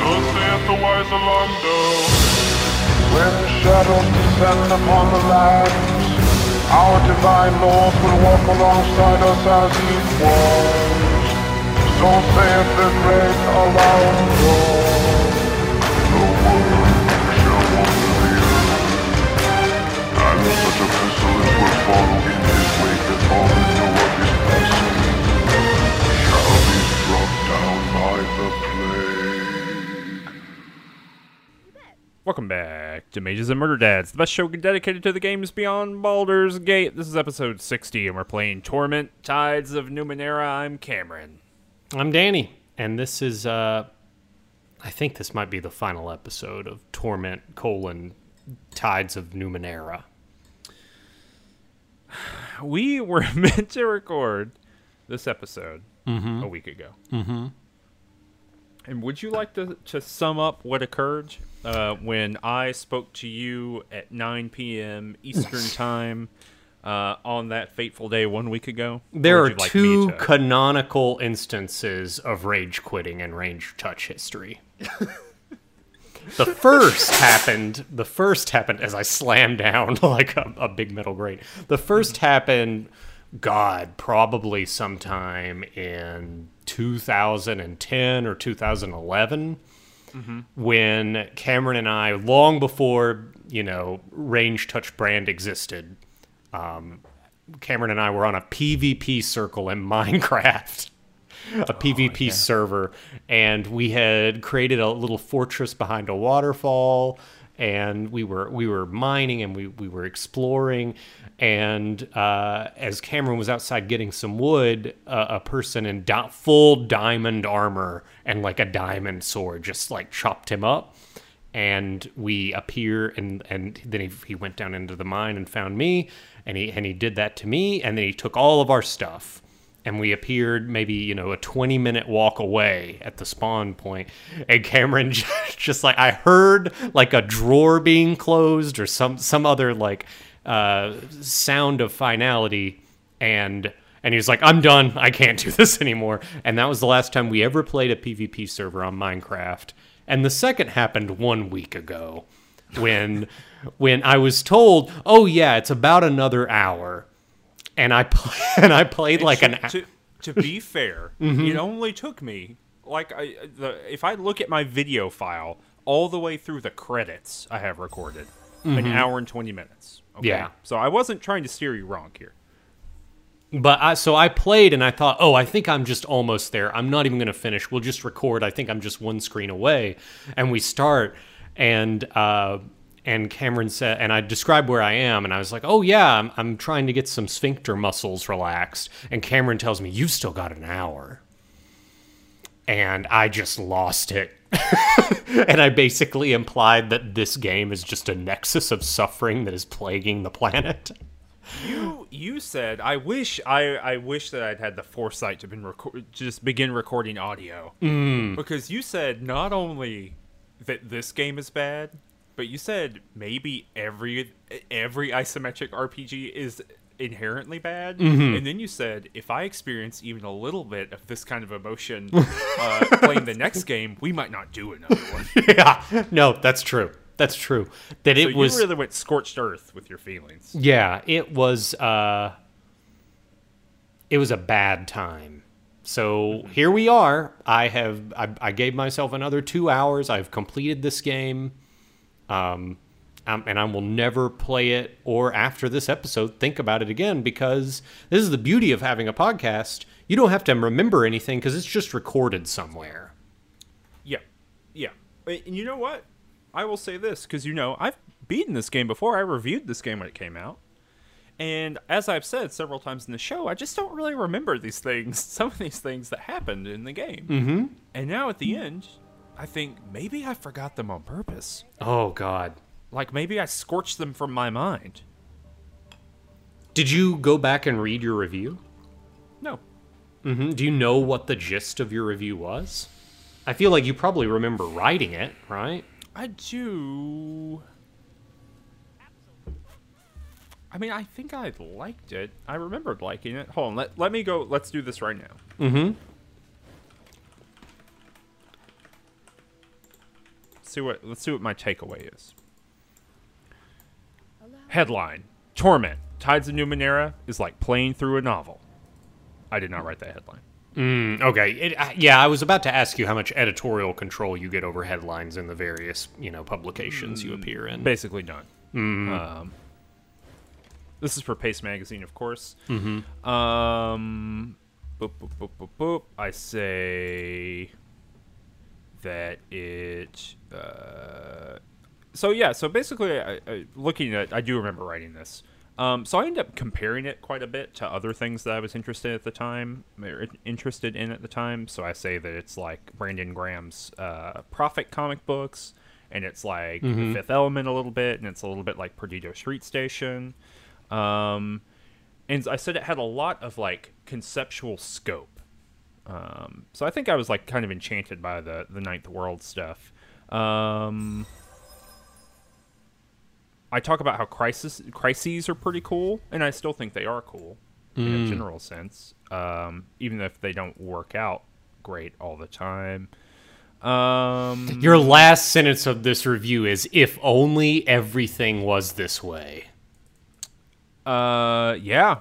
Thus saith the wise Alando. When the shadows descend upon the lands, our divine Lord will walk alongside us as equals. So saith the great Alando. The word shall wander the earth. And such a Welcome back to Mages and Murder Dads, the best show dedicated to the games beyond Baldur's Gate. This is episode 60, and we're playing Torment Tides of Numenera. I'm Cameron. I'm Danny, and this is uh I think this might be the final episode of Torment colon Tides of Numenera. We were meant to record this episode a week ago. Mm-hmm. And would you like to, to sum up what occurred uh, when I spoke to you at 9 p.m. Eastern Time uh, on that fateful day one week ago? There are like two canonical instances of rage quitting in range touch history. the first happened. The first happened as I slammed down like a, a big metal grate. The first happened, God, probably sometime in 2010 or 2011 when Cameron and I, long before you know Range Touch brand existed, um, Cameron and I were on a PvP circle in Minecraft, a PvP server, and we had created a little fortress behind a waterfall, and we were we were mining and we we were exploring, and uh, as Cameron was outside getting some wood, uh, a person in full diamond armor and like a diamond sword just like chopped him up. And we appear and and then he, he went down into the mine and found me and he and he did that to me. And then he took all of our stuff and we appeared maybe you know a 20 minute walk away at the spawn point and cameron just, just like i heard like a drawer being closed or some some other like uh sound of finality and and he was like i'm done. I can't do this anymore. And that was the last time we ever played a pvp server on minecraft. And the second happened one week ago when when I was told, "Oh yeah, it's about another hour," and I and I played like an. to, to be fair, it only took me like I the if I look at my video file all the way through the credits I have recorded, an hour and twenty minutes. Okay? Yeah. So I wasn't trying to steer you wrong here. But I so I played and I thought, "Oh, I think I'm just almost there. I'm not even going to finish. We'll just record. I think I'm just one screen away." And we start and uh and Cameron said, and I described where I am, and I was like, "Oh yeah, I'm, I'm trying to get some sphincter muscles relaxed." And Cameron tells me, "You've still got an hour," and I just lost it. and I basically implied that this game is just a nexus of suffering that is plaguing the planet. You you said I wish I I wish that I'd had the foresight to been record just begin recording audio mm. because you said not only that this game is bad, but you said maybe every every isometric RPG is inherently bad, and then you said if I experience even a little bit of this kind of emotion uh, playing the next game, we might not do another one. yeah, no, that's true. That's true. That so it was you really went scorched earth with your feelings. Yeah, it was uh it was a bad time. So here we are. I have I, I gave myself another 2 hours. I've completed this game. Um um, and I will never play it or after this episode think about it again because this is the beauty of having a podcast. You don't have to remember anything because it's just recorded somewhere. Yeah, yeah. And you know what? I will say this because you know I've beaten this game before. I reviewed this game when it came out, and as I've said several times in the show, I just don't really remember these things. Some of these things that happened in the game. Mm-hmm. And now at the end, I think maybe I forgot them on purpose. Oh god. Like maybe I scorched them from my mind. Did you go back and read your review? No, hmm Do you know what the gist of your review was? I feel like you probably remember writing it, right? I do. I mean, I think I liked it. I remembered liking it. Hold on, let, let me go. Let's do this right now. Let's see what let's see what my takeaway is. Headline: Torment: Tides of Numenera is like playing through a novel. I did not write that headline. Mm, okay. It, uh, yeah, I was about to ask you how much editorial control you get over headlines in the various, you know, publications you appear in. Basically done. Um, this is for Paste Magazine, of course. Mm-hmm. Um, boop, boop, boop, boop, boop. I say that it. Uh, so yeah, so basically, I, I, looking at, I do remember writing this. Um, so I ended up comparing it quite a bit to other things that I was interested at the time, or interested in at the time. So I say that it's like Brandon Graham's uh, Prophet comic books, and it's like The Fifth Element a little bit, and it's a little bit like Perdido Street Station. Um, and I said it had a lot of like conceptual scope. Um, so I think I was like kind of enchanted by the the Ninth World stuff. Um, I talk about how crisis crises are pretty cool, and I still think they are cool in a general sense, um, even if they don't work out great all the time. Um, Your last sentence of this review is if only everything was this way. Uh, yeah.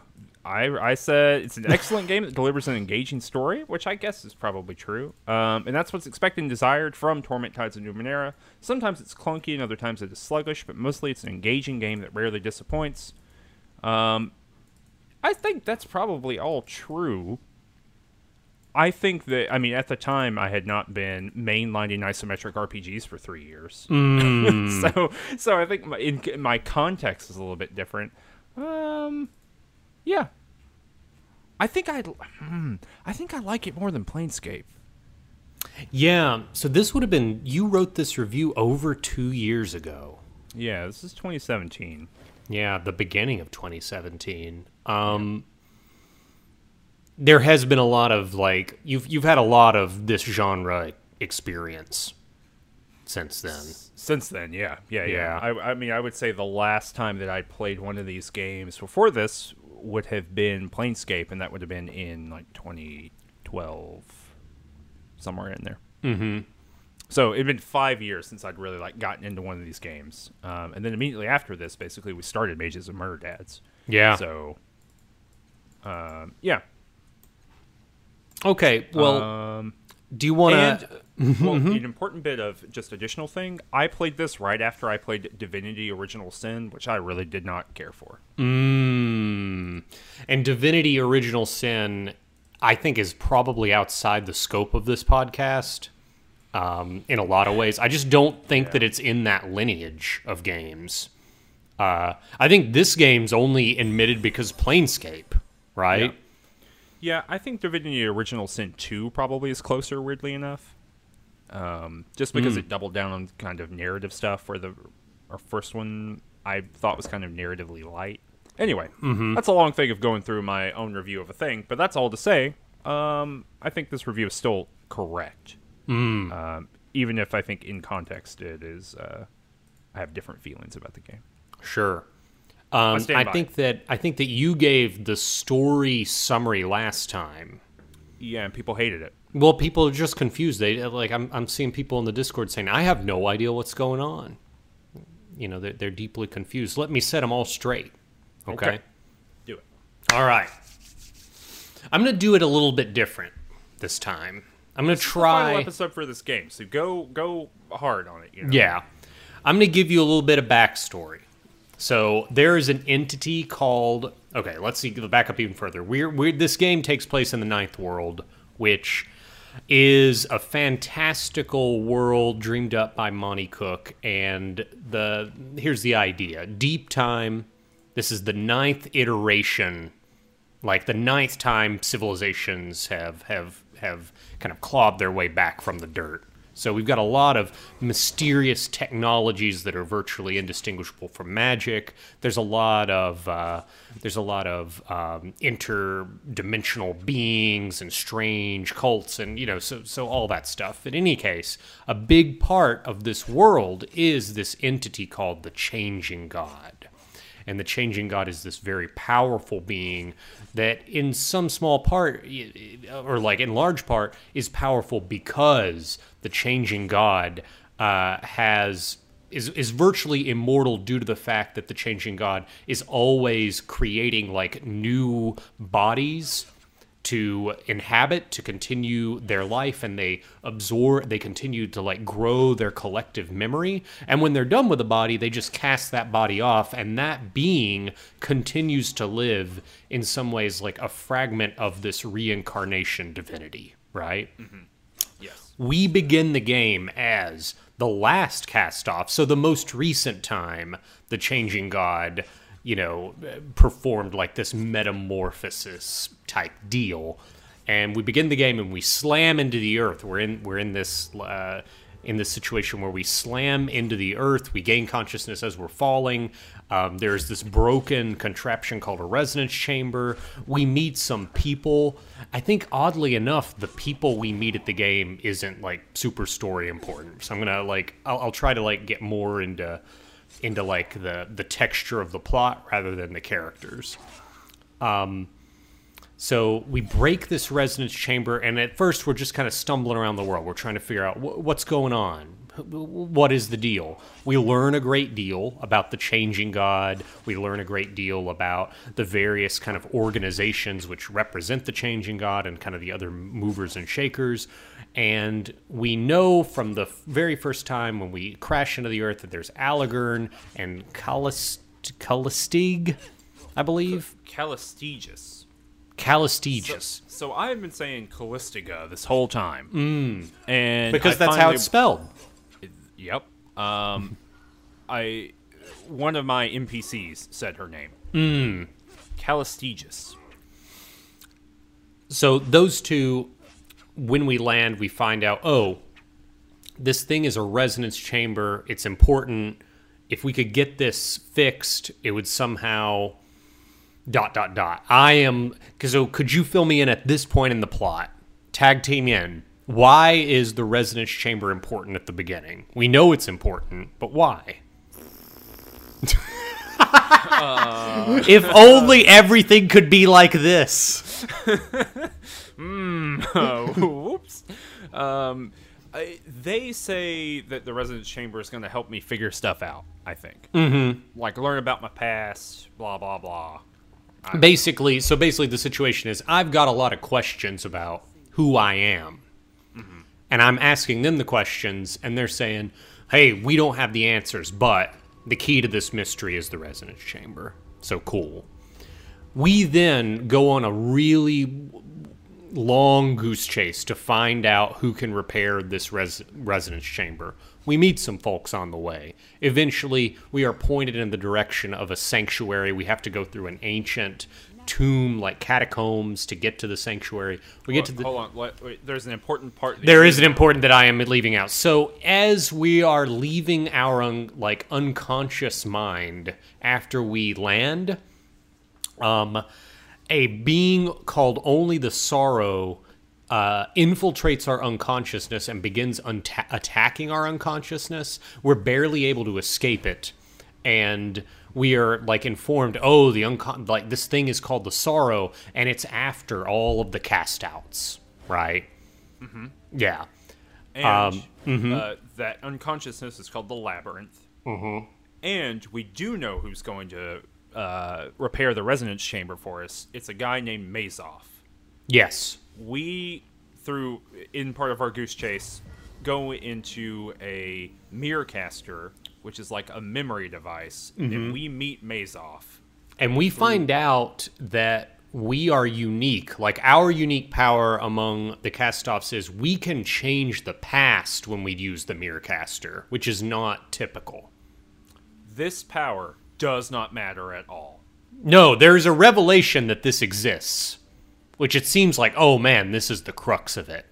I, I said it's an excellent game that delivers an engaging story, which I guess is probably true. Um, and that's what's expected and desired from Torment Tides of Numenera. Sometimes it's clunky, and other times it is sluggish, but mostly it's an engaging game that rarely disappoints. Um, I think that's probably all true. I think that I mean at the time I had not been mainlining isometric RPGs for three years, so so I think my, in, my context is a little bit different. Um, yeah, I think I hmm, I think I like it more than Planescape. Yeah, so this would have been you wrote this review over 2 years ago. Yeah, this is 2017. Yeah, the beginning of 2017. Um there has been a lot of like you've you've had a lot of this genre experience since then. Since then, yeah, yeah, yeah. Yeah. I, I mean, I would say the last time that I played one of these games before this would have been Planescape, and that would have been in like 2012, somewhere in there. Mm-hmm. So it'd been five years since I'd really like gotten into one of these games, um, and then immediately after this, basically, we started Mages and Murder Dads. Yeah. So, um, yeah. okay, well, Um, do you want to well, an important bit of just additional thing, I played this right after I played Divinity: Original Sin, which I really did not care for. Mm. And Divinity Original Sin, I think, is probably outside the scope of this podcast um, in a lot of ways. I just don't think that it's in that lineage of games. Uh, I think this game's only admitted because Planescape, right? Yeah, I think Divinity: Original Sin two probably is closer. Weirdly enough, um, just because it doubled down on kind of narrative stuff, where the our first one I thought was kind of narratively light. Anyway, that's a long thing of going through my own review of a thing, but that's all to say. Um, I think this review is still correct, um, even if I think in context it is. Uh, I have different feelings about the game. Sure. Um, stand I think that I think that you gave the story summary last time. Yeah, and people hated it. Well, people are just confused. They like I'm I'm seeing people in the Discord saying I have no idea what's going on. You know, they're, they're deeply confused. Let me set them all straight. Okay. Okay. Do it. All right. I'm gonna do it a little bit different this time. I'm gonna This is the final try. episode for this game, so go go hard on it. You know? Yeah. I'm going to give you a little bit of backstory. So there is an entity called. Okay, let's see. The back up even further. We're, we're this game takes place in the Ninth World, which is a fantastical world dreamed up by Monte Cook. And the here's the idea: deep time. This is the ninth iteration like the ninth time civilizations have have have kind of clawed their way back from the dirt. So we've got a lot of mysterious technologies that are virtually indistinguishable from magic. There's a lot of uh, there's a lot of um, interdimensional beings and strange cults and you know so so all that stuff. In any case, a big part of this world is this entity called the Changing God and the changing god is this very powerful being that in some small part or like in large part is powerful because the changing god uh, has is is virtually immortal due to the fact that the changing god is always creating like new bodies to inhabit to continue their life and they absorb they continue to like grow their collective memory and when they're done with the body they just cast that body off and that being continues to live in some ways like a fragment of this reincarnation divinity right mm-hmm. Yes. we begin the game as the last cast off, so the most recent time the changing god, you know, performed like this metamorphosis type deal. And we begin the game and we slam into the earth. We're in we're in this uh, in this situation where we slam into the earth. We gain consciousness as we're falling. Um, there's this broken contraption called a resonance chamber. We meet some people. I think oddly enough, the people we meet at the game isn't like super story important. So I'm gonna like I'll, I'll try to like get more into into like the the texture of the plot rather than the characters. Um, so we break this resonance chamber, and at first we're just kind of stumbling around the world. We're trying to figure out wh- what's going on. What is the deal? We learn a great deal about the changing god. We learn a great deal about the various kind of organizations which represent the changing god and kind of the other movers and shakers. And we know from the very first time when we crash into the earth that there's Aligern and Calist- Calistig, I believe. Calistigus. Calistigus. So I've been saying Callistiga this whole time. Mm. And because I that's how it's spelled. Yep. Um, I one of my NPCs said her name. Mm. So those two, when we land, we find out, oh, this thing is a resonance chamber. It's important. If we could get this fixed, it would somehow dot dot dot. I am because so could you fill me in at this point in the plot? Tag team in. Why is the resonance chamber important at the beginning? We know it's important, but why? if only everything could be like this. oh, whoops. Um, I, they say that the resonance chamber is going to help me figure stuff out. I think, mm-hmm. like learn about my past, blah blah blah. Basically so basically the situation is i've got a lot of questions about who i am. And i'm asking them the questions and they're saying hey we don't have the answers but the key to this mystery is the resonance chamber. So cool. We then go on a really long goose chase to find out who can repair this res- resonance chamber. We meet some folks on the way. Eventually, we are pointed in the direction of a sanctuary. We have to go through an ancient tomb like catacombs to get to the sanctuary. We get to the Hold on, wait, wait, there's an important part. there is an important that I am leaving out. So as we are leaving our un, like unconscious mind after we land, um, a being called only the sorrow uh, infiltrates our unconsciousness and begins unta- attacking our unconsciousness. We're barely able to escape it, and we are like informed. Oh, the uncon like this thing is called the sorrow, and it's after all of the cast outs, right? Mm-hmm. Yeah. and um, mm-hmm. uh, that unconsciousness is called the labyrinth. Mm-hmm. And we do know who's going to uh, repair the resonance chamber for us. It's a guy named Mazoff. Yes. We through in part of our goose chase go into a mirrorcaster which is like a memory device and mm-hmm. we meet mazoff And we find out that we are unique. Like our unique power among the castoffs is we can change the past when we use the Mirrorcaster, which is not typical. this power does not matter at all. No, there's a revelation that this exists, which it seems like, oh man, this is the crux of it.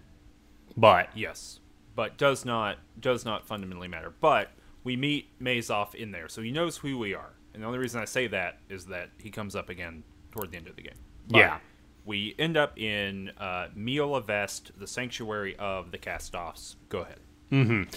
But yes but does not does not fundamentally matter but we meet mazoff in there so he knows who we are and the only reason i say that is that he comes up again toward the end of the game But Yeah. we end up in uh, Miola Vest, the sanctuary of the castoffs. Go ahead.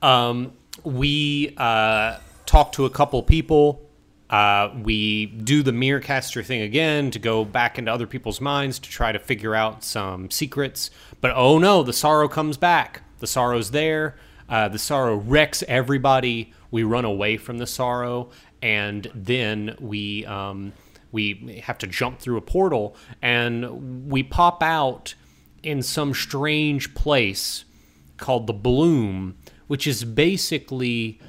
Um, we uh, talk to a couple people. Uh, we do the Mirrorcaster thing again to go back into other people's minds to try to figure out some secrets. But oh no, the sorrow comes back. The sorrow's there. Uh, the sorrow wrecks everybody. We run away from the sorrow, and then we um, we have to jump through a portal, and we pop out in some strange place called the Bloom, which is basically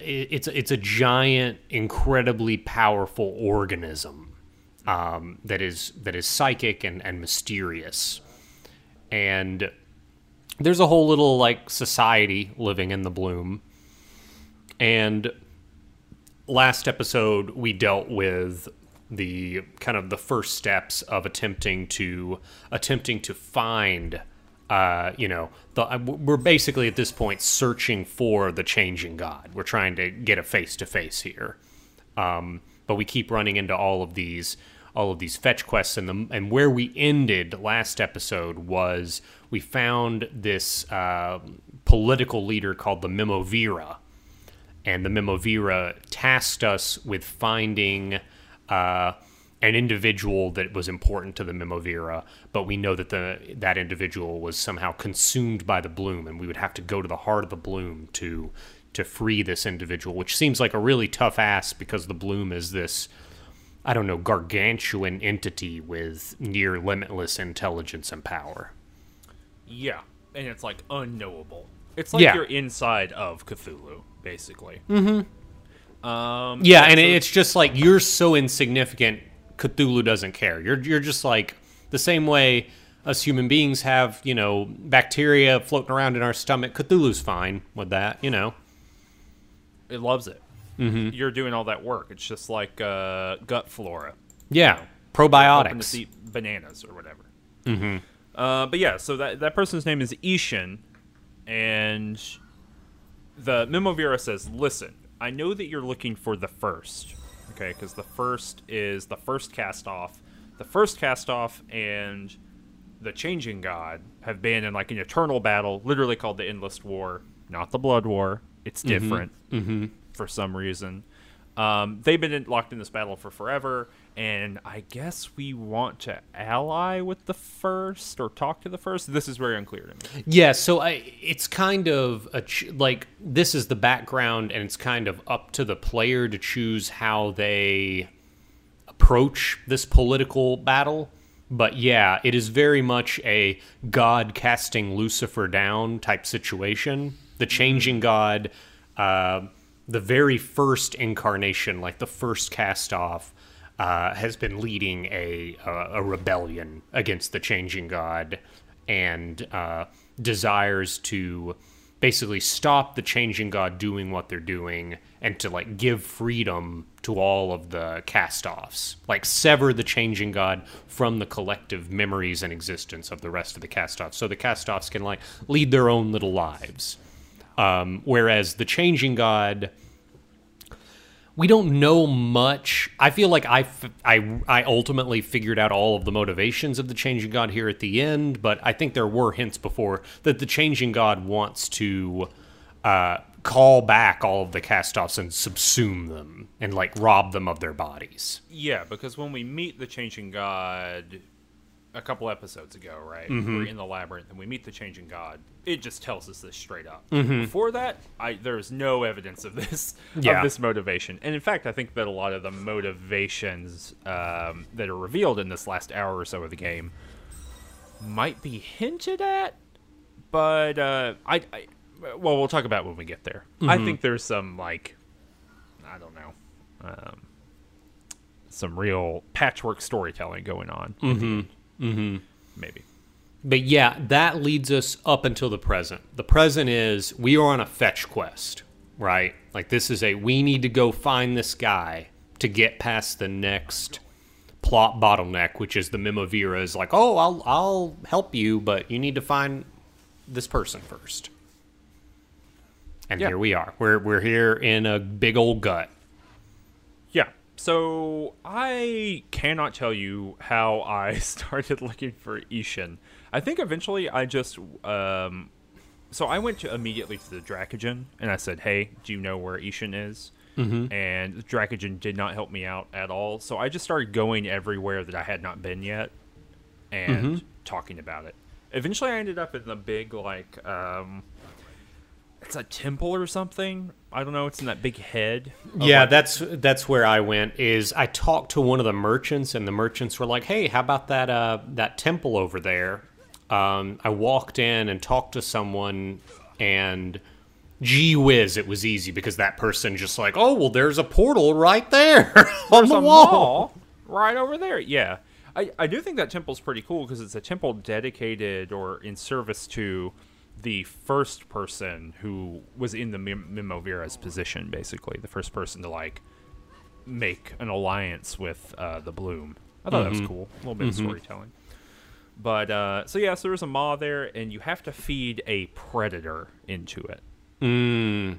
it's it's a giant, incredibly powerful organism um, that is that is psychic and, and mysterious, and there's a whole little like society living in the Bloom, and last episode we dealt with the kind of the first steps of attempting to attempting to find uh, you know the, uh, we're basically at this point searching for the changing god. We're trying to get a face to face here. Um, but we keep running into all of these all of these fetch quests and the and where we ended last episode was we found this uh, political leader called the Memovira, and the Memovira tasked us with finding uh, an individual that was important to the Memovira, but we know that the that individual was somehow consumed by the bloom, and we would have to go to the heart of the bloom to to free this individual, which seems like a really tough ask because the bloom is this I don't know gargantuan entity with near limitless intelligence and power. Yeah, and it's like unknowable. It's like Yeah. you're inside of Cthulhu, basically. Um, Yeah, and it's just like you're so insignificant. Cthulhu doesn't care. You're you're just like the same way us human beings have you know bacteria floating around in our stomach. Cthulhu's fine with that, you know. it loves it. Mm-hmm. You're doing all that work. It's just like uh, gut flora. Yeah, Helping us probiotics. eat bananas or whatever. Mm-hmm. Uh, but yeah, so that that person's name is Ishin, and the Memovira says, "Listen, I know that you're looking for the first, okay? Because the first is the first cast off. The first cast off and the Changing God have been in like an eternal battle, literally called the Endless War, not the Blood War. It's mm-hmm. different mm-hmm. for some reason. Um, they've been in, locked in this battle for forever, and I guess we want to ally with the first or talk to the first. This is very unclear to me. Yeah, so I it's kind of a ch- like this is the background, and it's kind of up to the player to choose how they approach this political battle. But yeah, it is very much a God casting Lucifer down type situation. The changing God, uh, the very first incarnation, like the first cast off, uh, has been leading a, a a rebellion against the changing God, and uh, desires to basically stop the changing God doing what they're doing, and to like give freedom to all of the cast-offs, like sever the changing God from the collective memories and existence of the rest of the cast-offs, so the cast-offs can like lead their own little lives. Um, whereas the changing God we don't know much. I feel like I, f- I, I ultimately figured out all of the motivations of the changing god here at the end, but I think there were hints before that the changing god wants to uh, call back all of the castoffs and subsume them and like rob them of their bodies. Yeah, because when we meet the Changing God a couple episodes ago, right? Mm-hmm. We're in the labyrinth and we meet the Changing God. It just tells us this straight up. Mm-hmm. Before that, I there's no evidence of this Yeah. of this motivation. And in fact, I think that a lot of the motivations um, that are revealed in this last hour or so of the game might be hinted at, but uh, I, I well, we'll talk about when we get there. I Mm-hmm. think there's some like I don't know. Um, some real patchwork storytelling going on. Mm-hmm. Maybe. But yeah, that leads us up until the present. The present is we are on a fetch quest, right? Like this is a we need to go find this guy to get past the next plot bottleneck, which is the Memovira is like, oh, I'll I'll help you, but you need to find this person first. And Yeah. here we are. We're we're here in a big old gut. So I cannot tell you how I started looking for Ishin. I think eventually I just um so I went to immediately to the Dracogen and I said, "Hey, do you know where Ishin is?" Mm-hmm. And the Dracogen did not help me out at all. So I just started going everywhere that I had not been yet and talking about it. Eventually, I ended up in the big like um, it's a temple or something. I don't know. It's in that big head. Yeah, like- that's that's where I went. Is I talked to one of the merchants, and the merchants were like, "Hey, how about that uh, that temple over there?" Um, I walked in and talked to someone, and gee whiz, it was easy because that person just like, "Oh, well, there's a portal right there on There's the wall." mall right over there. Yeah, I, I do think that temple's pretty cool because it's a temple dedicated or in service to the first person who was in the Mim- Memovira's position, basically the first person to like make an alliance with uh, the Bloom. I thought that was cool. A little bit of storytelling. But uh, so yeah, so there's a maw there, and you have to feed a predator into it. Mm.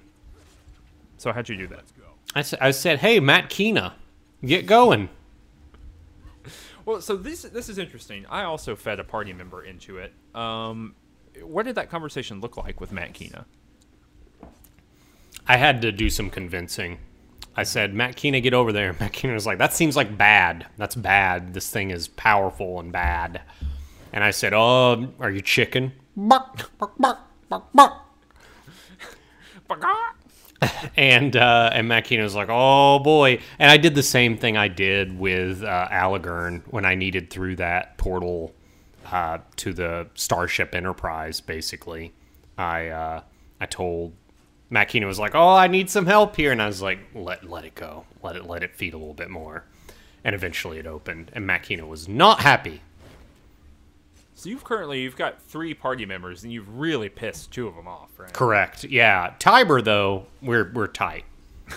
So how'd you do that? I, s- I said, "Hey, Matkina, get going." Well, so this this is interesting. I also fed a party member into it. Um, what did that conversation look like with Matkina? I had to do some convincing. I said, Matkina, get over there. Matkina was like, that seems like bad. That's bad. This thing is powerful and bad. And I said, oh, are you chicken? And uh, and Matkina was like, oh boy. And I did the same thing I did with uh, Aligern when I needed through that portal uh, to the Starship Enterprise. Basically, I uh, I told Matkina was like, oh, I need some help here, and I was like, let let it go, let it let it feed a little bit more. And eventually it opened, and Matkina was not happy. So you've currently you've got three party members, and you've really pissed two of them off, right? Correct. Yeah. Tybir though, we're we're tight.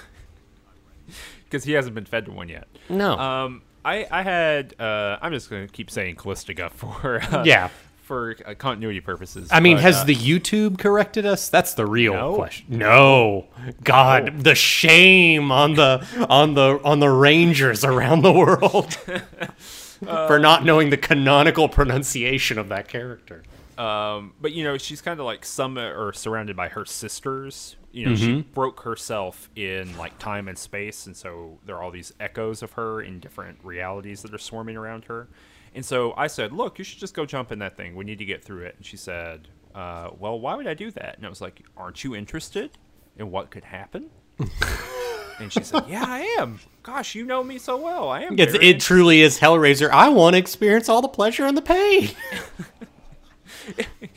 Because he hasn't been fed to one yet. No. Um, I I had uh, I'm just gonna keep saying Callistiga for uh, Yeah. for uh, continuity purposes. I mean, but, has uh, the YouTube corrected us? That's the real No. question. No, God, the shame on the on the on the Rangers around the world for not knowing the canonical pronunciation of that character. Um, but you know, she's kind of like some or surrounded by her sisters. You know, she broke herself in like time and space, and so there are all these echoes of her in different realities that are swarming around her. And so I said, "Look, you should just go jump in that thing. We need to get through it." And she said, uh, "Well, why would I do that?" And I was like, "Aren't you interested in what could happen?" and she said, "Yeah, I am. Gosh, you know me so well. I am." Very it truly is Hellraiser. I want to experience all the pleasure and the pain.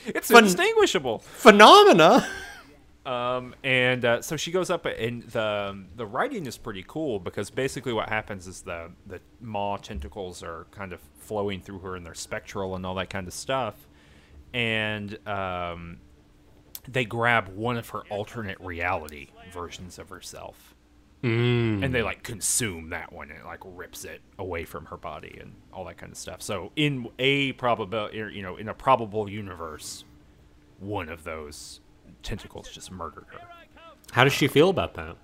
It's Fun- indistinguishable. Phenomena. Um, and uh, so she goes up, and the the writing is pretty cool because basically what happens is the the maw tentacles are kind of flowing through her, and they're spectral and all that kind of stuff, and um, they grab one of her alternate reality versions of herself, Mm. and they like consume that one, and it like rips it away from her body and all that kind of stuff. So in a probable, you know, in a probable universe, one of those tentacles just murdered her. How does she feel about that?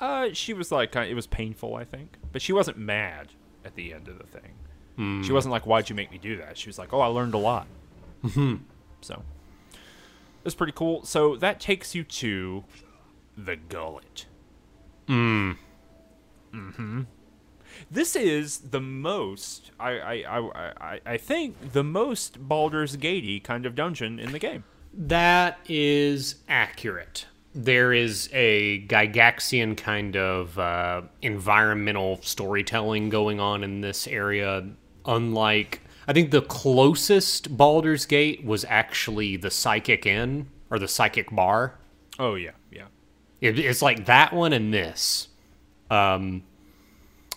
Uh, she was like, kind it was painful, I think, but she wasn't mad at the end of the thing. She wasn't like, "Why'd you make me do that?" She was like, "Oh, I learned a lot." Mm-hmm. So it's pretty cool. So that takes you to the gullet. Mm. Hmm. This is the most I I, I I I think the most Baldur's Gatey kind of dungeon in the game. That is accurate. There is a Gygaxian kind of uh, environmental storytelling going on in this area. Unlike, I think the closest Baldur's Gate was actually the Psychic Inn or the Psychic Bar. Oh yeah, yeah. It, it's like that one and this. Um,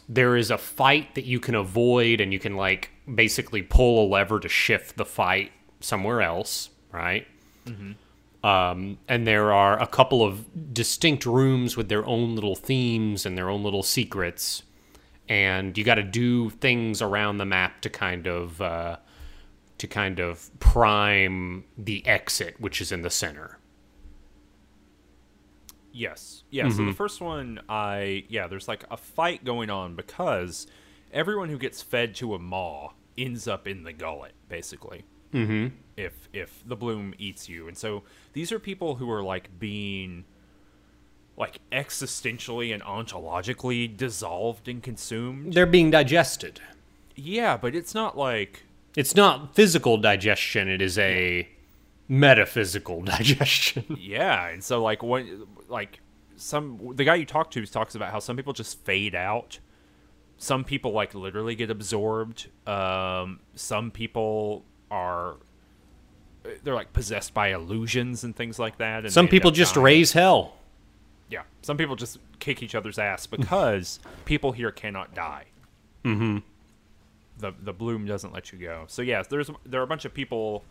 there is a fight that you can avoid, and you can like basically pull a lever to shift the fight somewhere else, right? Um, and there are a couple of distinct rooms with their own little themes and their own little secrets, and you got to do things around the map to kind of uh, to kind of prime the exit, which is in the center. Yes. Yeah, so the first one I yeah, there's like a fight going on because everyone who gets fed to a maw ends up in the gullet, basically. Mm-hmm. If if the bloom eats you. And so these are people who are like being like existentially and ontologically dissolved and consumed. They're being digested. Yeah, but it's not like It's not physical digestion. It is a metaphysical digestion. Yeah, and so like when like some the guy you talk to talks about how some people just fade out. Some people like literally get absorbed. Um, some people are they're like possessed by illusions and things like that. And Some people just dying. raise hell. Yeah, some people just kick each other's ass because people here cannot die. Mm-hmm. The the bloom doesn't let you go. So yes, there's there are a bunch of people,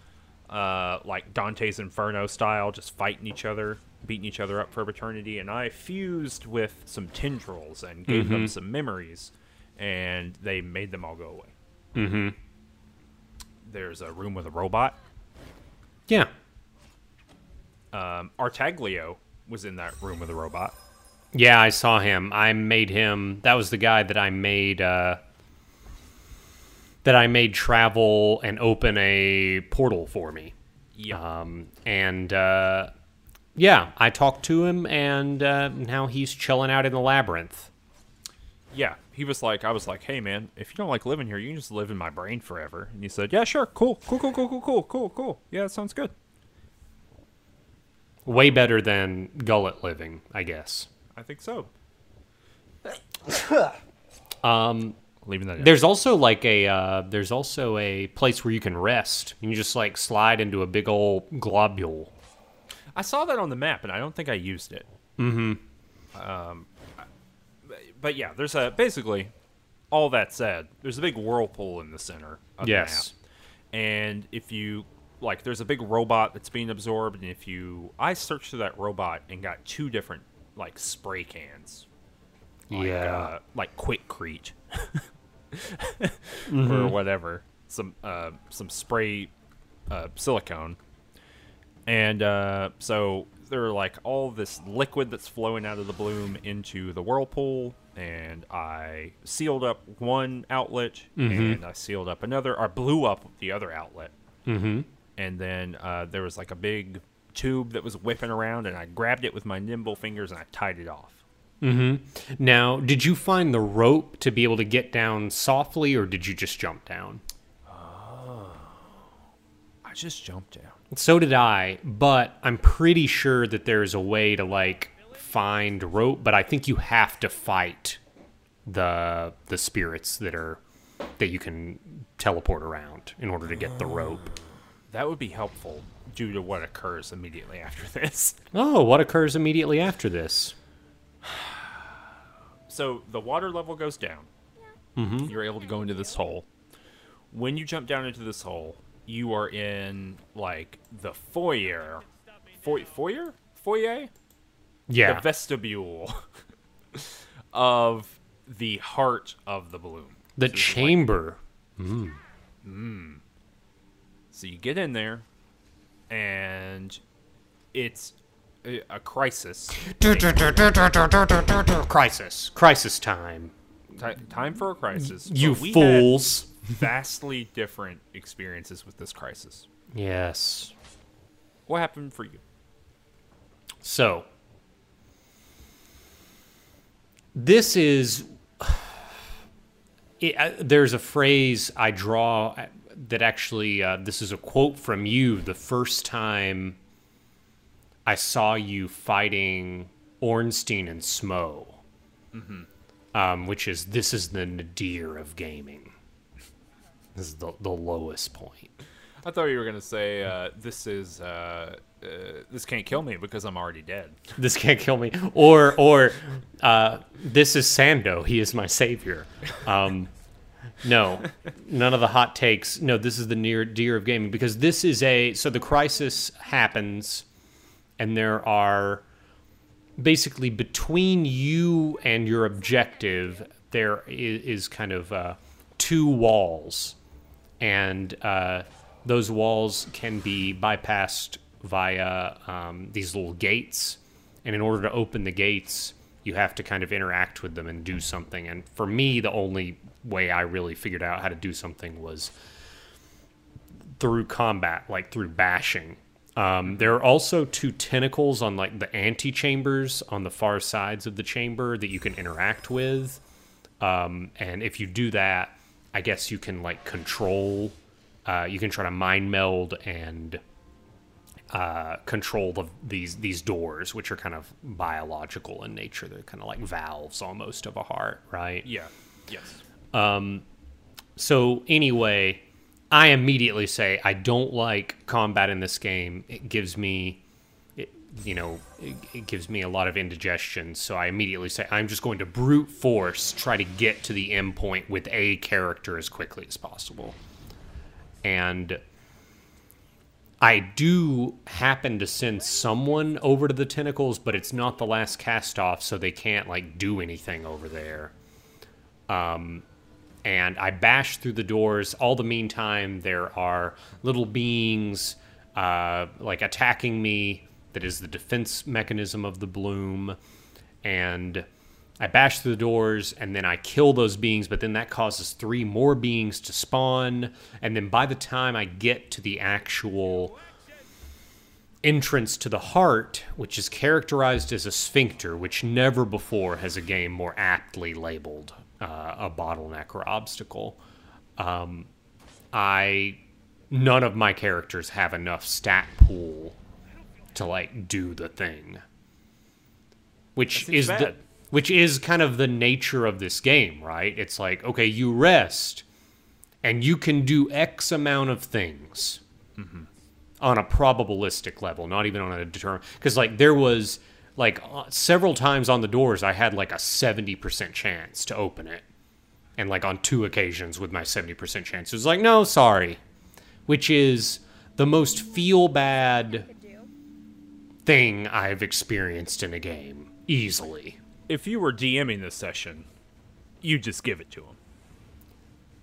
uh, like Dante's Inferno style, just fighting each other, beating each other up for eternity. And I fused with some tendrils and gave them some memories, and they made them all go away. Mm-hmm. There's a room with a robot. Yeah. Um, Artaglio was in that room with a robot. Yeah, I saw him. I made him. That was the guy that I made. Uh, that I made travel and open a portal for me. Yeah. Um, and uh, yeah, I talked to him, and uh, now he's chilling out in the labyrinth. yeah, he was like, I was like, hey man, if you don't like living here, you can just live in my brain forever. And he said, yeah, sure, cool, cool, cool, cool, cool, cool, cool, cool. Yeah, that sounds good. Way better than gullet living, I guess. I think so. Um, Leaving that. in. there's also like a uh, there's also a place where you can rest. You can just like slide into a big old globule. I saw that on the map, and I don't think I used it. Mm-hmm. Um, but, yeah, there's a basically. All that said, there's a big whirlpool in the center of Yes. the map, and if you like, there's a big robot that's being absorbed, and if you, I searched for that robot and got two different like spray cans, like, yeah. uh, like Quikrete Mm-hmm. or whatever, some uh, some spray uh, silicone, and uh, so they're like all this liquid that's flowing out of the bloom into the whirlpool, and I sealed up one outlet, and I sealed up another, or blew up the other outlet, mm-hmm. and then uh, there was like a big tube that was whipping around, and I grabbed it with my nimble fingers and I tied it off. Mm-hmm. Now, did you find the rope to be able to get down softly, or did you just jump down? I just jumped down. So did I, but I'm pretty sure that there's a way to like find rope, but I think you have to fight the the spirits that are that you can teleport around in order to get the rope. That would be helpful due to what occurs immediately after this. Oh, what occurs immediately after this? So the water level goes down. Mm-hmm. You're able to go into this hole. When you jump down into this hole, you are in like the foyer, Foy- foyer, foyer, Yeah. the vestibule of the heart of the balloon. the So is like- chamber. Mm. Mm. So you get in there, and it's a, a crisis. Crisis. Crisis time. Ti time for a crisis. You But we had fools. vastly different experiences with this crisis. Yes. What happened for you? So, this is. It, uh, there's a phrase I draw uh, that actually, uh, this is a quote from you the first time I saw you fighting Ornstein and Smough, um, which is this is the nadir of gaming. This is the, the lowest point. I thought you were gonna say uh, this is uh, uh, this can't kill me because I'm already dead. this can't kill me. Or or uh, this is sando. He is my savior. Um, no. None of the hot takes. No this is the near dear of gaming. Because this is a so the crisis happens and there are basically between you and your objective there is, kind of uh, two walls. And uh, those walls can be bypassed via um, these little gates. And in order to open the gates, you have to kind of interact with them and do something. And for me, the only way I really figured out how to do something was through combat, like through bashing. Um, there are also two tentacles on like the antechambers on the far sides of the chamber that you can interact with. Um, and if you do that, I guess you can like control. Uh, you can try to mind meld and uh, control of these these doors, which are kind of biological in nature. They're kind of like valves almost of a heart, right? Yeah. Yes. Um, So anyway, I immediately say I don't like combat in this game. It gives me, it, you know, it, it gives me a lot of indigestion. So I immediately say I'm just going to brute force try to get to the end point with a character as quickly as possible. And I do happen to send someone over to the tentacles, but it's not the last cast off, so they can't like do anything over there Um, and I bash through the doors. All the meantime, there are little beings uh, like attacking me. That is the defense mechanism of the bloom, and I bash through the doors, and then I kill those beings. But then that causes three more beings to spawn, and then by the time I get to the actual entrance to the heart, which is characterized as a sphincter, which never before has a game more aptly labeled uh, a bottleneck or obstacle. Um, I none of my characters have enough stat pool to like do the thing, which is the, bad. Which is kind of the nature of this game, right? It's like okay, you rest, and you can do X amount of things on a probabilistic level, not even on a determined. Because like there was like uh, several times on the doors, I had like a seventy percent chance to open it, and like on two occasions with my seventy percent chance, it was like no, sorry, which is the most feel bad thing I've experienced in a game easily. If you were DMing this session, you just give it to him.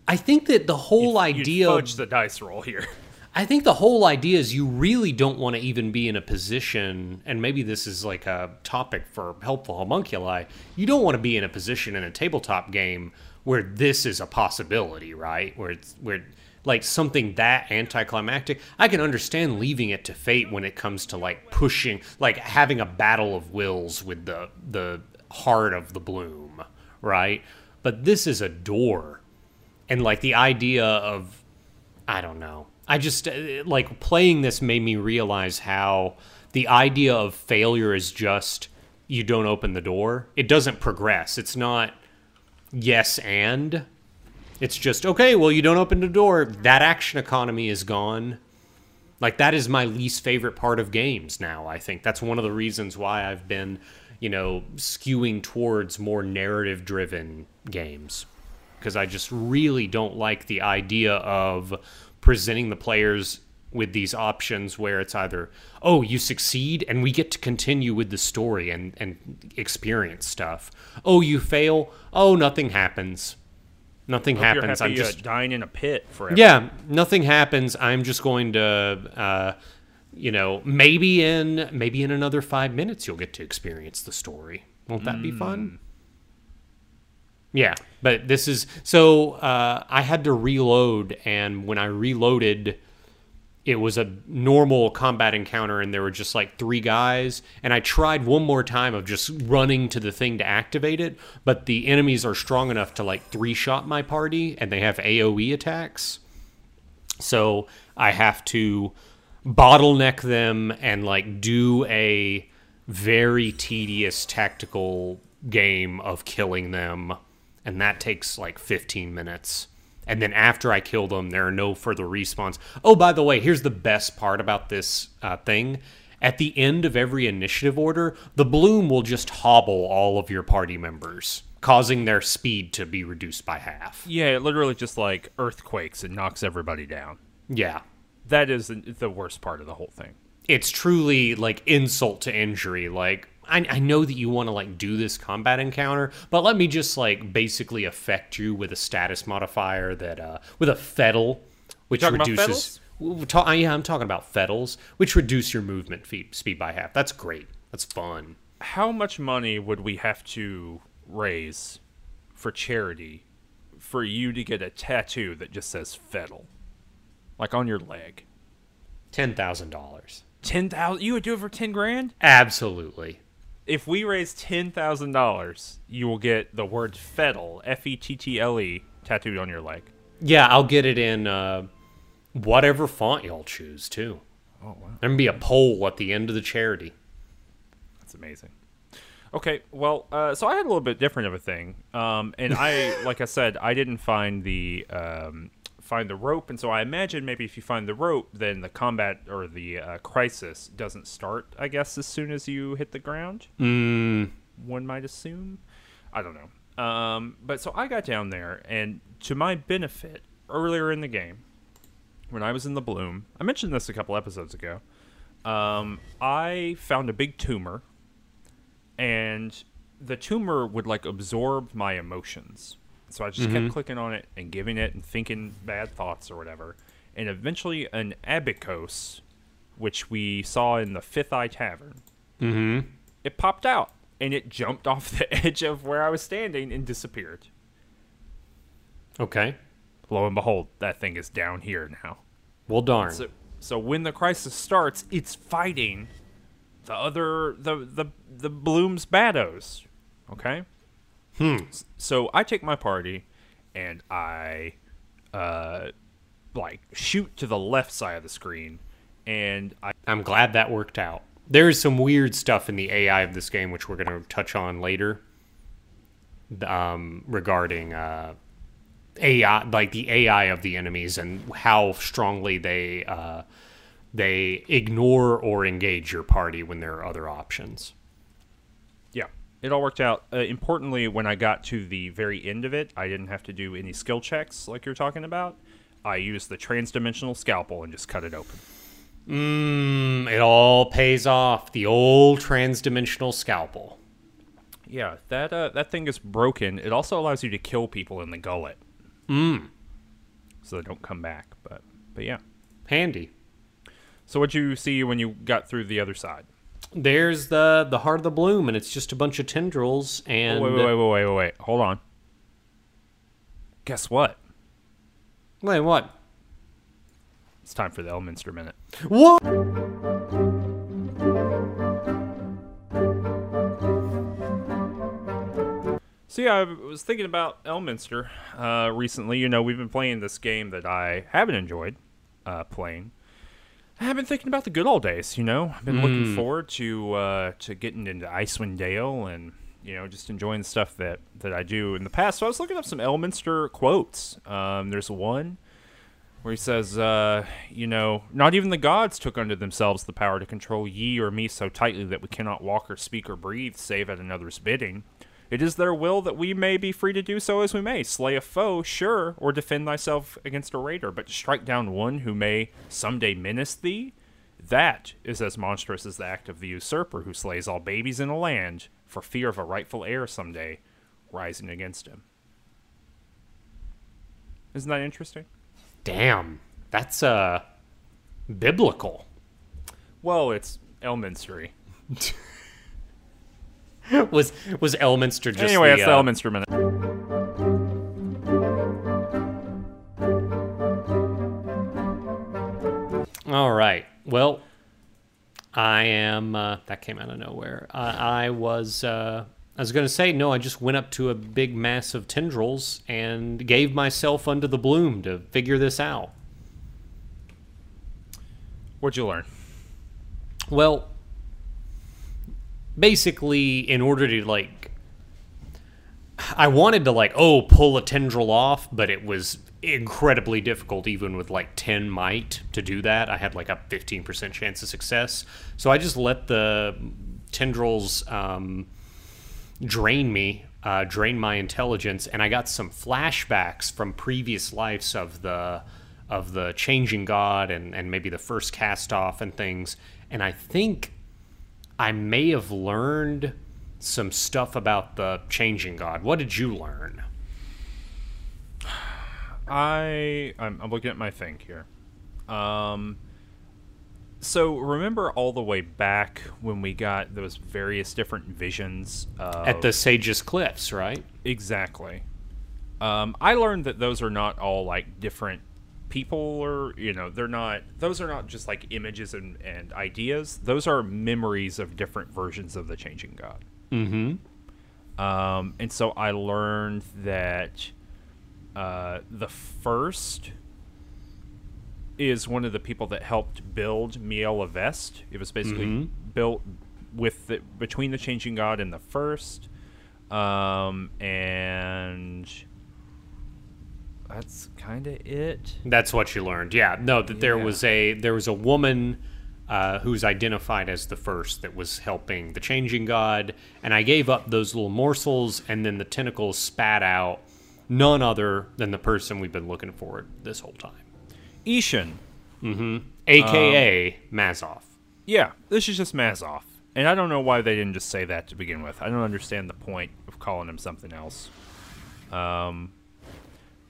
I think that the whole You'd idea fudge the dice roll here. I think the whole idea is you really don't want to even be in a position, and maybe this is like a topic for helpful homunculi. You don't want to be in a position in a tabletop game where this is a possibility, right? Where it's where like something that anticlimactic. I can understand leaving it to fate when it comes to like pushing, like having a battle of wills with the the heart of the bloom, right? But this is a door, and like the idea of I don't know. I just uh, like playing this made me realize how the idea of failure is just you don't open the door. It doesn't progress. It's not yes and. It's just okay, well you don't open the door. That action economy is gone. Like that is my least favorite part of games now, I think. That's one of the reasons why I've been, you know, skewing towards more narrative driven games. Because I just really don't like the idea of presenting the players with these options where it's either oh you succeed and we get to continue with the story and and experience stuff. Oh you fail. Oh nothing happens. Nothing Hope happens You're i'm happy, uh, just dying in a pit forever. yeah nothing happens. I'm just going to uh you know maybe in maybe in another five minutes you'll get to experience the story won't that be fun yeah, but this is so uh, I had to reload, and when I reloaded, it was a normal combat encounter, and there were just like three guys. And I tried one more time of just running to the thing to activate it, but the enemies are strong enough to like three shot my party, and they have AOE attacks. So I have to bottleneck them and like do a very tedious tactical game of killing them. And that takes like 15 minutes. And then after I kill them, there are no further respawns. Oh, by the way, here's the best part about this uh, thing. At the end of every initiative order, the bloom will just hobble all of your party members, causing their speed to be reduced by half. Yeah, it literally just like earthquakes and knocks everybody down. Yeah. That is the- worst part of the whole thing. it's truly like insult to injury. Like I, I know that you want to like do this combat encounter, but let me just like basically affect you with a status modifier that uh with a fettle, which reduces. ta- yeah, I'm talking about fettles, which reduce your movement feet, speed by half. That's great. That's fun. How much money would we have to raise for charity for you to get a tattoo that just says Fettle? Like on your leg. Ten thousand dollars. Ten thousand you would do it for ten grand? Absolutely. If we raise ten thousand dollars, you will get the word Fettle, F E T T L E, tattooed on your leg. Yeah, I'll get it in uh, whatever font y'all choose too. Oh wow, There can be a pole at the end of the charity. that's amazing. Okay, well, uh, so I had a little bit different of a thing, um, and I, like I said, I didn't find the um, find the rope, and so I imagine maybe if you find the rope, then the combat or the uh, crisis doesn't start. I guess as soon as you hit the ground. Mm, one might assume. I don't know. Um, but so I got down there, and to my benefit, earlier in the game, when I was in the bloom, I mentioned this a couple episodes ago. Um, I found a big tumor, and the tumor would like absorb my emotions. So I just kept mm-hmm. clicking on it and giving it and thinking bad thoughts or whatever. And eventually, an abacos, which we saw in the Fifth Eye Tavern, mm-hmm. it popped out and it jumped off the edge of where I was standing and disappeared. okay. Lo and behold, that thing is down here now. Well, darn. So, so when the crisis starts, it's fighting the other the the the Bloom's Baddos. Okay. Hmm. So I take my party and I uh like shoot to the left side of the screen and I I'm glad that worked out. There is some weird stuff in the AI of this game, which we're going to touch on later, um, regarding uh, AI, like the AI of the enemies and how strongly they uh, they ignore or engage your party when there are other options. It all worked out. Uh, importantly, when I got to the very end of it, I didn't have to do any skill checks like you're talking about. I used the transdimensional scalpel and just cut it open. Mm, it all pays off. The old transdimensional scalpel. Yeah, that uh, that thing is broken. It also allows you to kill people in the gullet. Mm. So they don't come back. But but yeah. Handy. So what'd you see when you got through the other side? There's the the heart of the bloom, and it's just a bunch of tendrils. And wait, wait, wait, wait, wait, wait. Hold on. Guess what? Wait, what? It's time for the Elminster minute. What? So yeah, I was thinking about Elminster uh, recently. You know, we've been playing this game that I haven't enjoyed uh, playing. I've been thinking about the good old days. You know, I've been looking forward to uh, to getting into Icewind Dale and you know just enjoying the stuff that that I do in the past. So I was looking up some Elminster quotes. Um, there's one where he says, uh, you know, not even the gods took unto themselves the power to control ye or me so tightly that we cannot walk or speak or breathe save at another's bidding. It is their will that we may be free to do so as we may. Slay a foe, sure, or defend thyself against a raider, but to strike down one who may someday menace thee, that is as monstrous as the act of the usurper who slays all babies in a land for fear of a rightful heir someday rising against him. Isn't that interesting? Damn, that's uh biblical. Well, it's Elminstery. was was Elminster just anyway, the, that's the uh, Elminster minute. All right. Well, I am. Uh, that came out of nowhere. I, I was. Uh, I was going to say no. I just went up to a big mass of tendrils and gave myself under the bloom to figure this out. What'd you learn? Well, basically, in order to like, I wanted to like, oh, pull a tendril off, but it was incredibly difficult, even with like 10 might to do that. I had like a 15% chance of success. So I just let the tendrils um, drain me, uh, drain my intelligence, and I got some flashbacks from previous lives of the of the changing god and, and maybe the first cast off and things. And I think I may have learned some stuff about the changing god. What did you learn? I I'm, I'm looking at my thing here. Um, so remember all the way back when we got those various different visions of, At the Sagus Cliffs, right? exactly. Um, I learned that those are not all like different people or you know they're not those are not just like images and, and ideas those are memories of different versions of the changing god Mm-hmm. Um, and so I learned that uh, the first is one of the people that helped build Miela Vest. It was basically built with the, between the Changing God and the first, um, and that's kind of it. That's what you learned. Yeah. No, that there was a there was a woman uh, who's identified as the first that was helping the changing god, and I gave up those little morsels, and then the tentacles spat out none other than the person we've been looking for this whole time, Ishan. Mm-hmm. aka Mazov. Yeah, this is just Mazov. And I don't know why they didn't just say that to begin with. I don't understand the point of calling him something else. Um,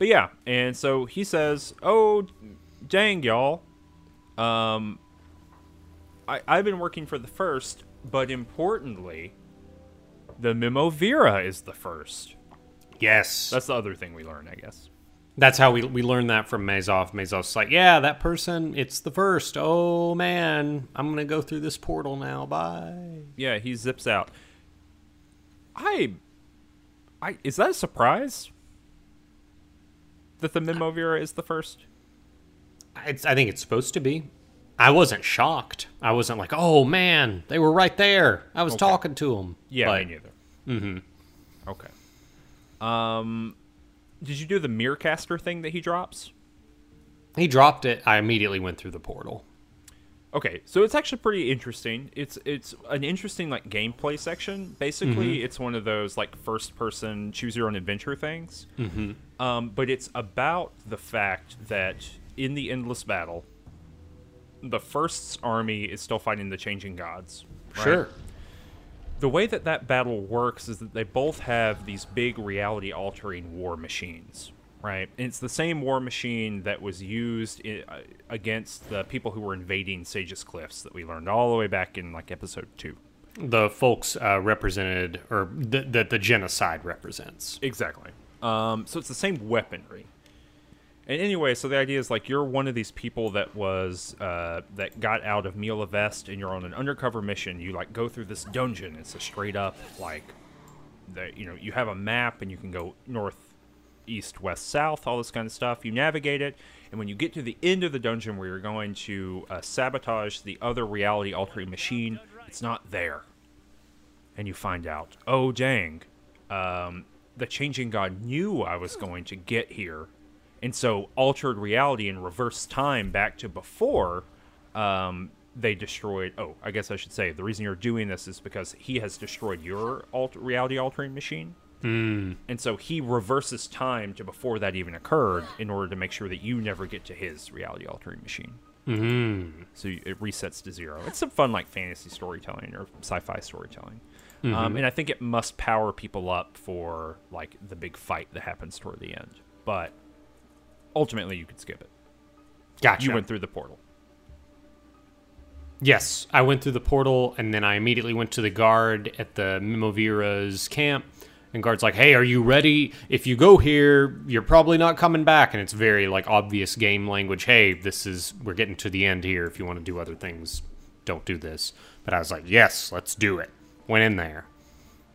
but yeah, and so he says, "Oh, dang y'all, um, I I've been working for the first, but importantly, the Memovira is the first. Yes, That's the other thing we learn, I guess. That's how we we learned that from Mazov. Mazov's like, yeah, that person, it's the first. Oh man, I'm gonna go through this portal now. Bye. Yeah, he zips out. I, I is that a surprise? That the Memovira is the first? It's, I think it's supposed to be. I wasn't shocked. I wasn't like, oh man, they were right there. I was talking to them. Yeah, but, me neither. Mm-hmm. Okay. Um, did you do the Mirrorcaster thing that he drops? He dropped it. I immediately went through the portal. Okay, so it's actually pretty interesting. It's it's an interesting like gameplay section. Basically, it's one of those like first person choose your own adventure things. Mm-hmm. Um, but it's about the fact that in the endless battle, the first's army is still fighting the changing gods. right? Sure. the way that that battle works is that they both have these big reality altering war machines right. And it's the same war machine that was used i uh, against the people who were invading Sagus Cliffs that we learned all the way back in like episode 2 The folks uh, represented, or th- that the genocide represents. exactly. Um, so it's the same weaponry. And anyway so the idea is like you're one of these people that was uh, that got out of Mila Vest and you're on an undercover mission. You like go through this dungeon. It's a straight up like that you know you have a map and you can go north east west south all this kind of stuff. You navigate it and when you get to the end of the dungeon where you're going to uh, sabotage the other reality altering machine it's not there. And you find out oh dang um, the changing god knew i was going to get here. And so altered reality and reverse time back to before um, they destroyed oh i guess i should say the reason you're doing this is because he has destroyed your alt- reality altering machine and so he reverses time to before that even occurred in order to make sure that you never get to his reality altering machine Mm-hmm. so it resets to zero. It's some fun like fantasy storytelling or sci-fi storytelling, um, and I think it must power people up for like the big fight that happens toward the end. But ultimately, you could skip it. Gotcha. You went through the portal. Yes, I went through the portal and then I immediately went to the guard at the Memovira's camp. And guard's like, "Hey, are you ready? If you go here, you're probably not coming back." And it's very like obvious game language. Hey, this is we're getting to the end here. If you want to do other things, don't do this. But I was like, "Yes, let's do it." Went in there.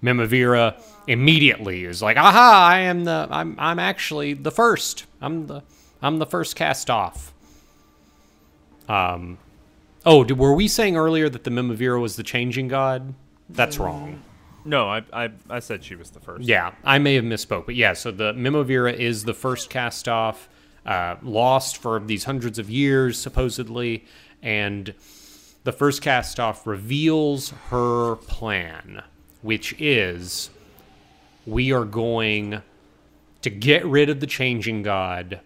Memovira immediately is like, "Aha! I am the I'm I'm actually the first. I'm the I'm the first cast off." Um, Oh, did, were we saying earlier that the Memovira was the changing god? That's wrong. No, I, I I said she was the first. Yeah, I may have misspoke, but yeah. So the Memovira is the first cast off, uh, lost for these hundreds of years supposedly, and the first cast off reveals her plan, which is we are going to get rid of the changing god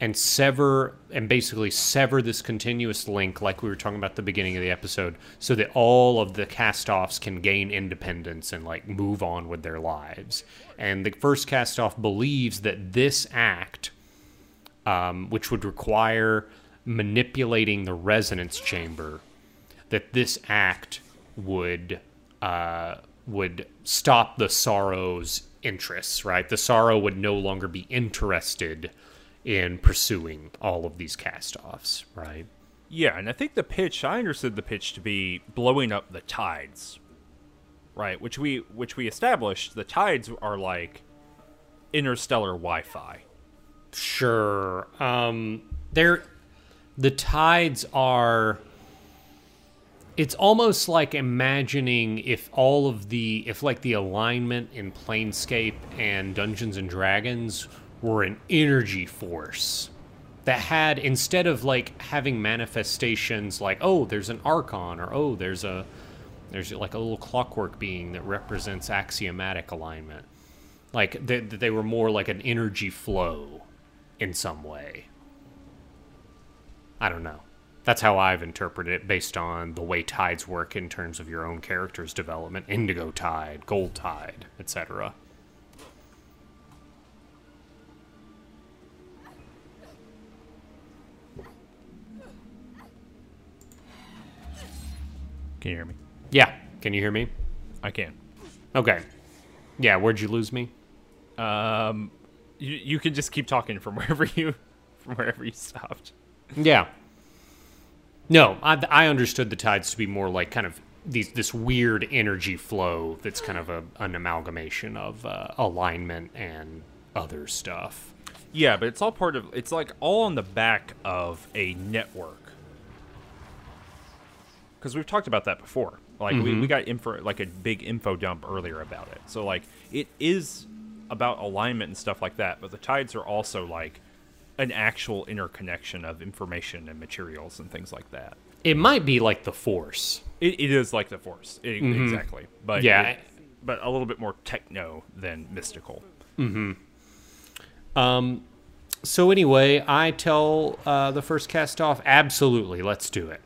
and sever and basically sever this continuous link like we were talking about the beginning of the episode so that all of the cast-offs can gain independence and like move on with their lives. And the first cast-off believes that this act um, which would require manipulating the resonance chamber that this act would uh, would stop the sorrow's interests right? The sorrow would no longer be interested in pursuing all of these cast-offs, right? Yeah, and I think the pitch I understood the pitch to be blowing up the tides. Right, which we which we established the tides are like interstellar Wi-Fi. Sure. Um, there, the tides are it's almost like imagining if all of the if like the alignment in planescape and dungeons and dragons were an energy force that had instead of like having manifestations like oh there's an archon or oh there's a there's like a little clockwork being that represents axiomatic alignment like they, they were more like an energy flow in some way. I don't know. That's how i've interpreted it based on the way tides work in terms of your own character's development indigo tide gold tide etc Can you hear me? yeah can you hear me I can. okay yeah where'd you lose me Um, you you can just keep talking from wherever you from wherever you stopped. Yeah. No, I, I understood the tides to be more like kind of these this weird energy flow that's kind of a, an amalgamation of uh, alignment and other stuff. Yeah, but it's all part of it's like all on the back of a network. Because we've talked about that before. Like we, we got info like a big info dump earlier about it. So like it is about alignment and stuff like that, but the tides are also like an actual interconnection of information and materials and things like that. It might be like the force. It, it is like the force, I- exactly. But Yeah. it- but a little bit more techno than mystical. Hmm. Um. So anyway, I tell uh, the first cast off, absolutely, let's do it.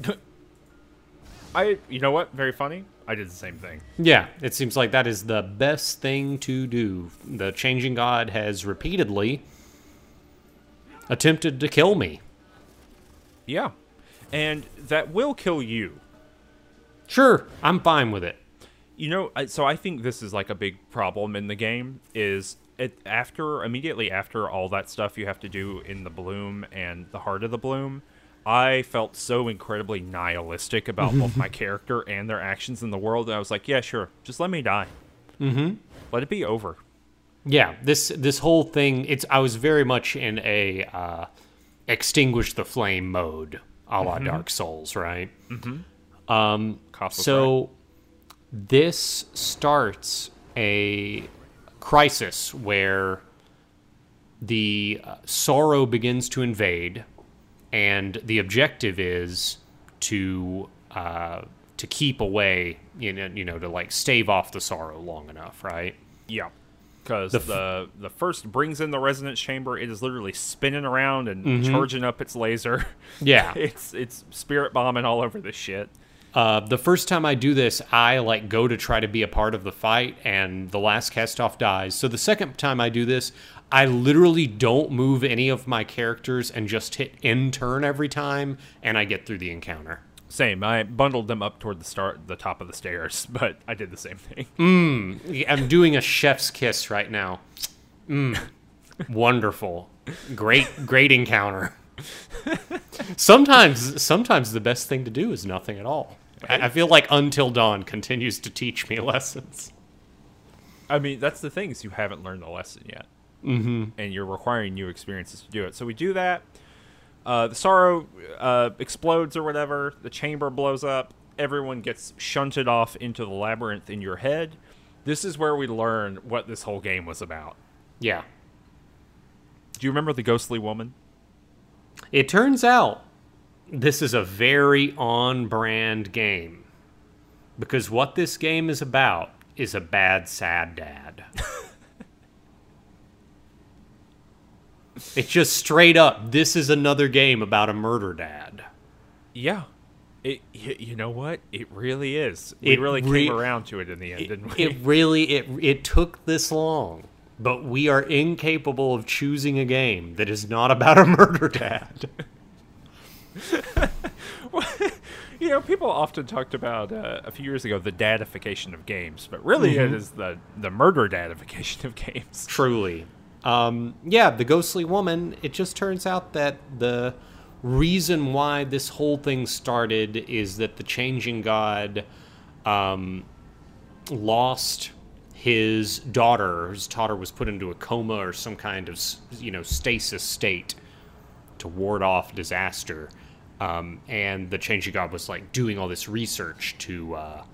I, you know what? Very funny. I did the same thing. Yeah, it seems like that is the best thing to do. The changing god has repeatedly attempted to kill me. Yeah, and that will kill you. Sure, I'm fine with it. You know, so I think this is like a big problem in the game is it after immediately after all that stuff you have to do in the bloom and the heart of the bloom. I felt so incredibly nihilistic about both my character and their actions in the world. I was like, yeah, sure, just let me die. Mm-hmm. Let it be over. Yeah, this this whole thing. It's I was very much in a uh, extinguish the flame mode, a la Dark Souls, right? Um, Koff was so this starts a crisis where the uh, sorrow begins to invade, and the objective is to uh, to keep away, you know, you know, to like stave off the sorrow long enough, right? Yeah. Because The the, f- the first brings in the resonance chamber. It is literally spinning around and charging up its laser. Yeah. it's it's spirit bombing all over this shit. Uh, the first time I do this, I like go to try to be a part of the fight, and the last cast off dies. So the second time I do this, I literally don't move any of my characters and just hit end turn every time, and I get through the encounter. Same. I bundled them up toward the start, the top of the stairs, but I did the same thing. I'm doing a chef's kiss right now. Mm, wonderful, great, great encounter. sometimes, sometimes the best thing to do is nothing at all. I, I feel like Until Dawn continues to teach me lessons. I mean, that's the thing is you haven't learned the lesson yet, mm-hmm. and you're requiring new experiences to do it. So we do that. Uh, the sorrow uh, explodes or whatever. The chamber blows up. Everyone gets shunted off into the labyrinth in your head. This is where we learn what this whole game was about. Yeah. Do you remember the ghostly woman? It turns out this is a very on brand game. Because what this game is about is a bad, sad dad. it's just straight up this is another game about a murder dad. Yeah. It, you know what? It really is. We It really re- came around to it in the end, didn't we? It really it it took this long, but we are incapable of choosing a game that is not about a murder dad. you know, people often talked about uh, a few years ago the dadification of games, but really Mm-hmm. it is the the murder dadification of games. Truly. Um, yeah, the ghostly woman, it just turns out that the reason why this whole thing started is that the changing god um, lost his daughter. His daughter was put into a coma or some kind of, you know, stasis state to ward off disaster. Um, and the changing god was like doing all this research to uh,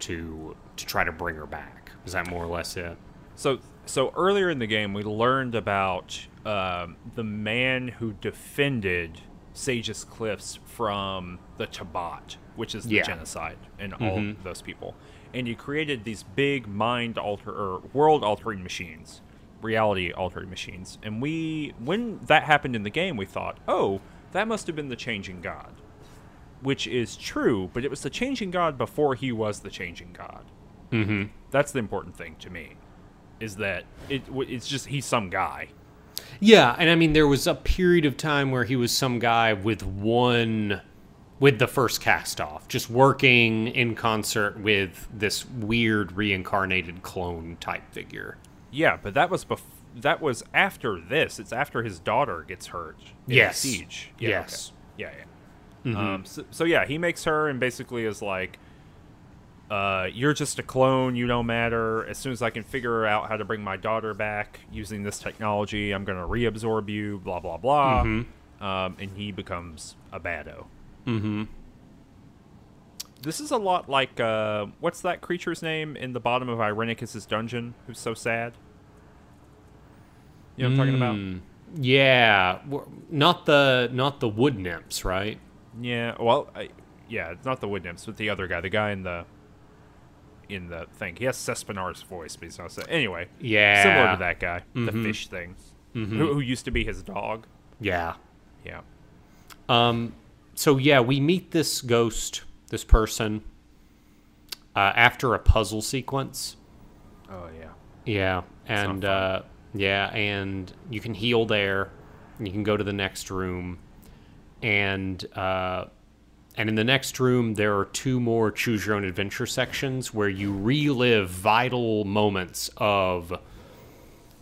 to to try to bring her back. Is that more or less it? So, so earlier in the game, we learned about um, the man who defended Sagus Cliffs from the Tabat, which is the Yeah. genocide, and all those people. And he created these big mind alter or world altering machines, reality altering machines. And we, when that happened in the game, we thought, oh, that must have been the changing god, which is true. But it was the changing god before he was the changing god. Mm-hmm. That's the important thing to me is that it it's just he's some guy. Yeah, and I mean there was a period of time where he was some guy with one with the first cast off, just working in concert with this weird reincarnated clone type figure. Yeah, but that was bef- that was after this. It's after his daughter gets hurt. In Yes. siege. Yeah, Yes. okay. Yeah, yeah. Um, so, so yeah, he makes her and basically is like, uh, "You're just a clone. You don't matter. As soon as I can figure out how to bring my daughter back using this technology, I'm gonna reabsorb you." Blah blah blah. Um, and he becomes a baddo. Mm-hmm. This is a lot like uh, what's that creature's name in the bottom of Irenicus's dungeon? Who's so sad? You know what I'm talking about? Yeah, not the not the wood nymphs, right? Yeah. Well, I, yeah, it's not the wood nymphs, but the other guy, the guy in the in the thing. He has Cespenar's voice, but he's not. Anyway, Yeah, similar to that guy, the fish thing, who, who used to be his dog. Yeah. Yeah. Um. So yeah, we meet this ghost, this person, uh, after a puzzle sequence. Oh yeah. Yeah, and uh, yeah, and you can heal there. And you can go to the next room, and uh, and in the next room there are two more choose your own adventure sections where you relive vital moments of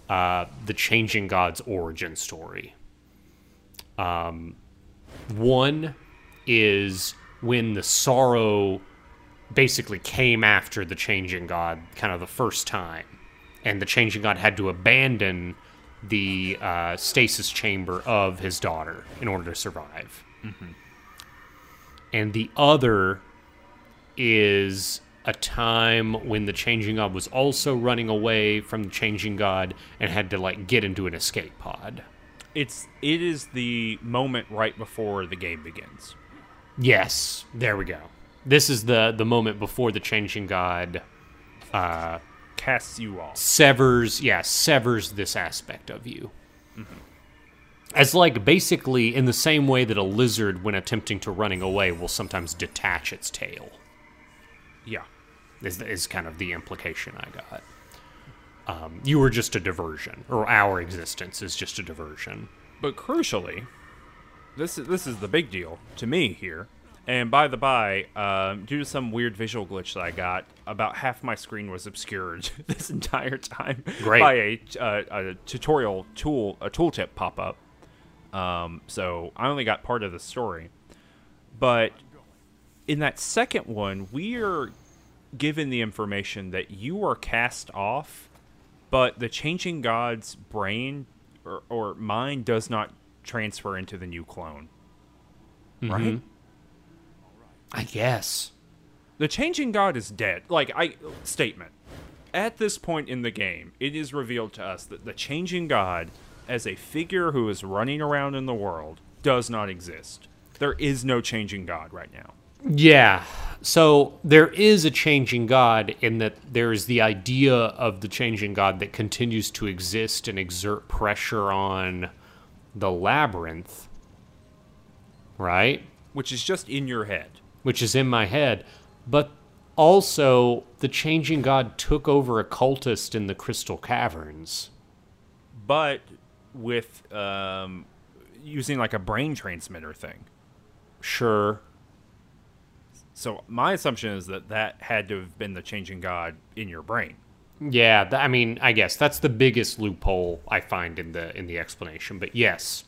uh, the changing god's origin story. Um, one is when the sorrow basically came after the changing god kind of the first time and the changing god had to abandon the uh, stasis chamber of his daughter in order to survive and the other is a time when the changing god was also running away from the changing god and had to like get into an escape pod. It's it is the moment right before the game begins. yes. There we go. This is the the moment before the changing god uh Casts you off. severs yeah severs this aspect of you as like basically in the same way that a lizard when attempting to running away will sometimes detach its tail Yeah. is, is kind of the implication i got um, you were just a diversion or our existence is just a diversion But crucially, this is this is the big deal to me here. And by the by, um, due to some weird visual glitch that I got, about half my screen was obscured this entire time Great. by a, uh, a tutorial tool, a tooltip pop up. Um, so I only got part of the story. But in that second one, we are given the information that you are cast off, but the changing god's brain or, or mind does not transfer into the new clone. Right? i guess The changing god is dead. Like I statement. At this point in the game, it is revealed to us that the changing god as a figure who is running around in the world does not exist. There is no changing god right now. Yeah. So there is a changing God in that there is the idea of the changing God that continues to exist and exert pressure on the labyrinth, right? Which is just in your head. Which is in my head. But also, the changing God took over a cultist in the Crystal Caverns. But with um, using like a brain transmitter thing. Sure. So my assumption is that that had to have been the changing god in your brain. Yeah, th- I mean, I guess that's the biggest loophole I find in the in the explanation. But yes,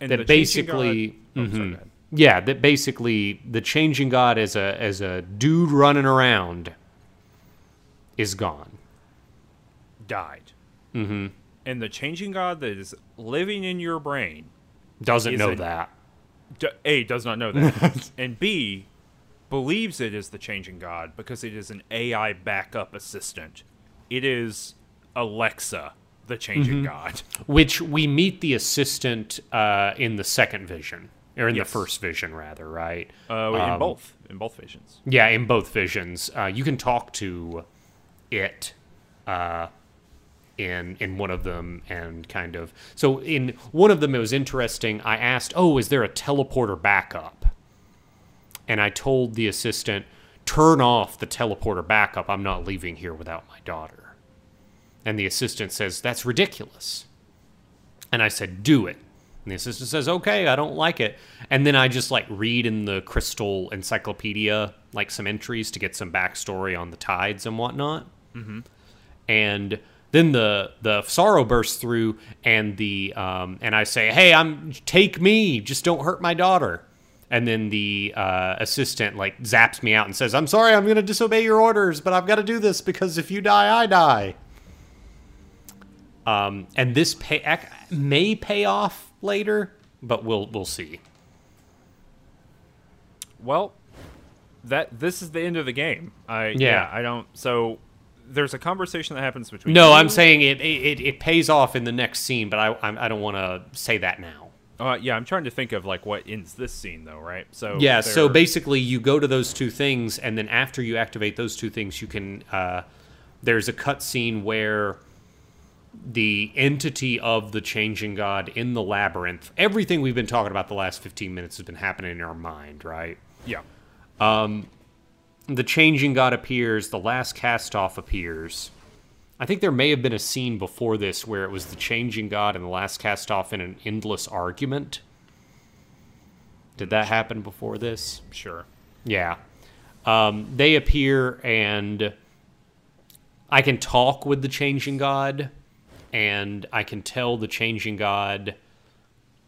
And that basically god- oh, sorry, Mhm. go ahead. yeah that basically the changing god as a as a dude running around is gone died. Mm-hmm. And the changing god that is living in your brain Doesn't know that. A does not know that, and B believes it is the changing god because it is an AI backup assistant. It is Alexa, the changing god. Which we meet the assistant uh, in the second vision, or in Yes. the first vision, rather, right? Uh, in both, in both visions. Yeah, in both visions, uh, you can talk to it uh, in in one of them, and kind of. So in one of them, it was interesting. I asked, "Oh, is there a teleporter backup?" And I told the assistant, "Turn off the teleporter backup. I'm not leaving here without my daughter." And the assistant says, "That's ridiculous." And I said, "Do it." And the assistant says, "Okay, I don't like it." And then I just like read in the Crystal Encyclopedia like some entries to get some backstory on the tides and whatnot. Mm-hmm. And then the the sorrow bursts through, and the um, and I say, "Hey, I'm take me, just don't hurt my daughter." And then the uh, assistant like zaps me out and says, "I'm sorry, I'm going to disobey your orders, but I've got to do this because if you die, I die." Um, and this pay may pay off later, but we'll we'll see. Well, that this is the end of the game. I yeah, Yeah. I don't. So there's a conversation that happens between. No, I'm saying it it, it pays off in the next scene, but I I'm, I don't want to say that now. Uh, yeah, I'm trying to think of like what ends this scene though, right? So Yeah, so basically you go to those two things, and then after you activate those two things, you can. Uh, there's a cutscene where the entity of the changing god in the labyrinth. Everything we've been talking about the last 15 minutes has been happening in our mind, right? yeah, the changing god appears, the last cast off appears. I think there may have been a scene before this where it was the changing god and the last cast off in an endless argument. Did that happen before this? sure. Yeah. Um, they appear and I can talk with the changing god and I can tell the changing god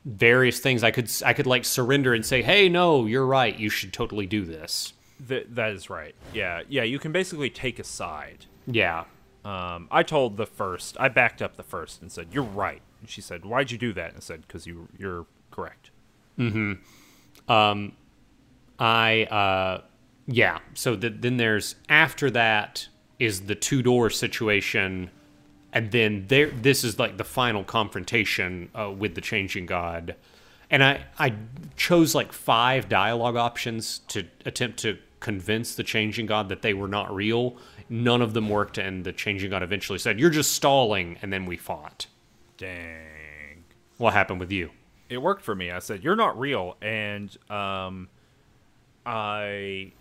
various things. I could I could like surrender and say, "Hey, no, you're right. You should totally do this." That that is right. Yeah, yeah. You can basically take a side. Yeah. Um, I told the first. I backed up the first and said, "You're right." And she said, "Why'd you do that?" And I said, "Because you you're correct." Hmm. Um. I uh yeah. So th- then there's after that is the two door situation, and then there this is like the final confrontation uh, with the changing god, and I I chose like five dialogue options to attempt to convince the changing god that they were not real. None of them worked, and the changing god eventually said, "You're just stalling," and then we fought. Dang. What happened with you? It worked for me. I said, "You're not real," and um, I,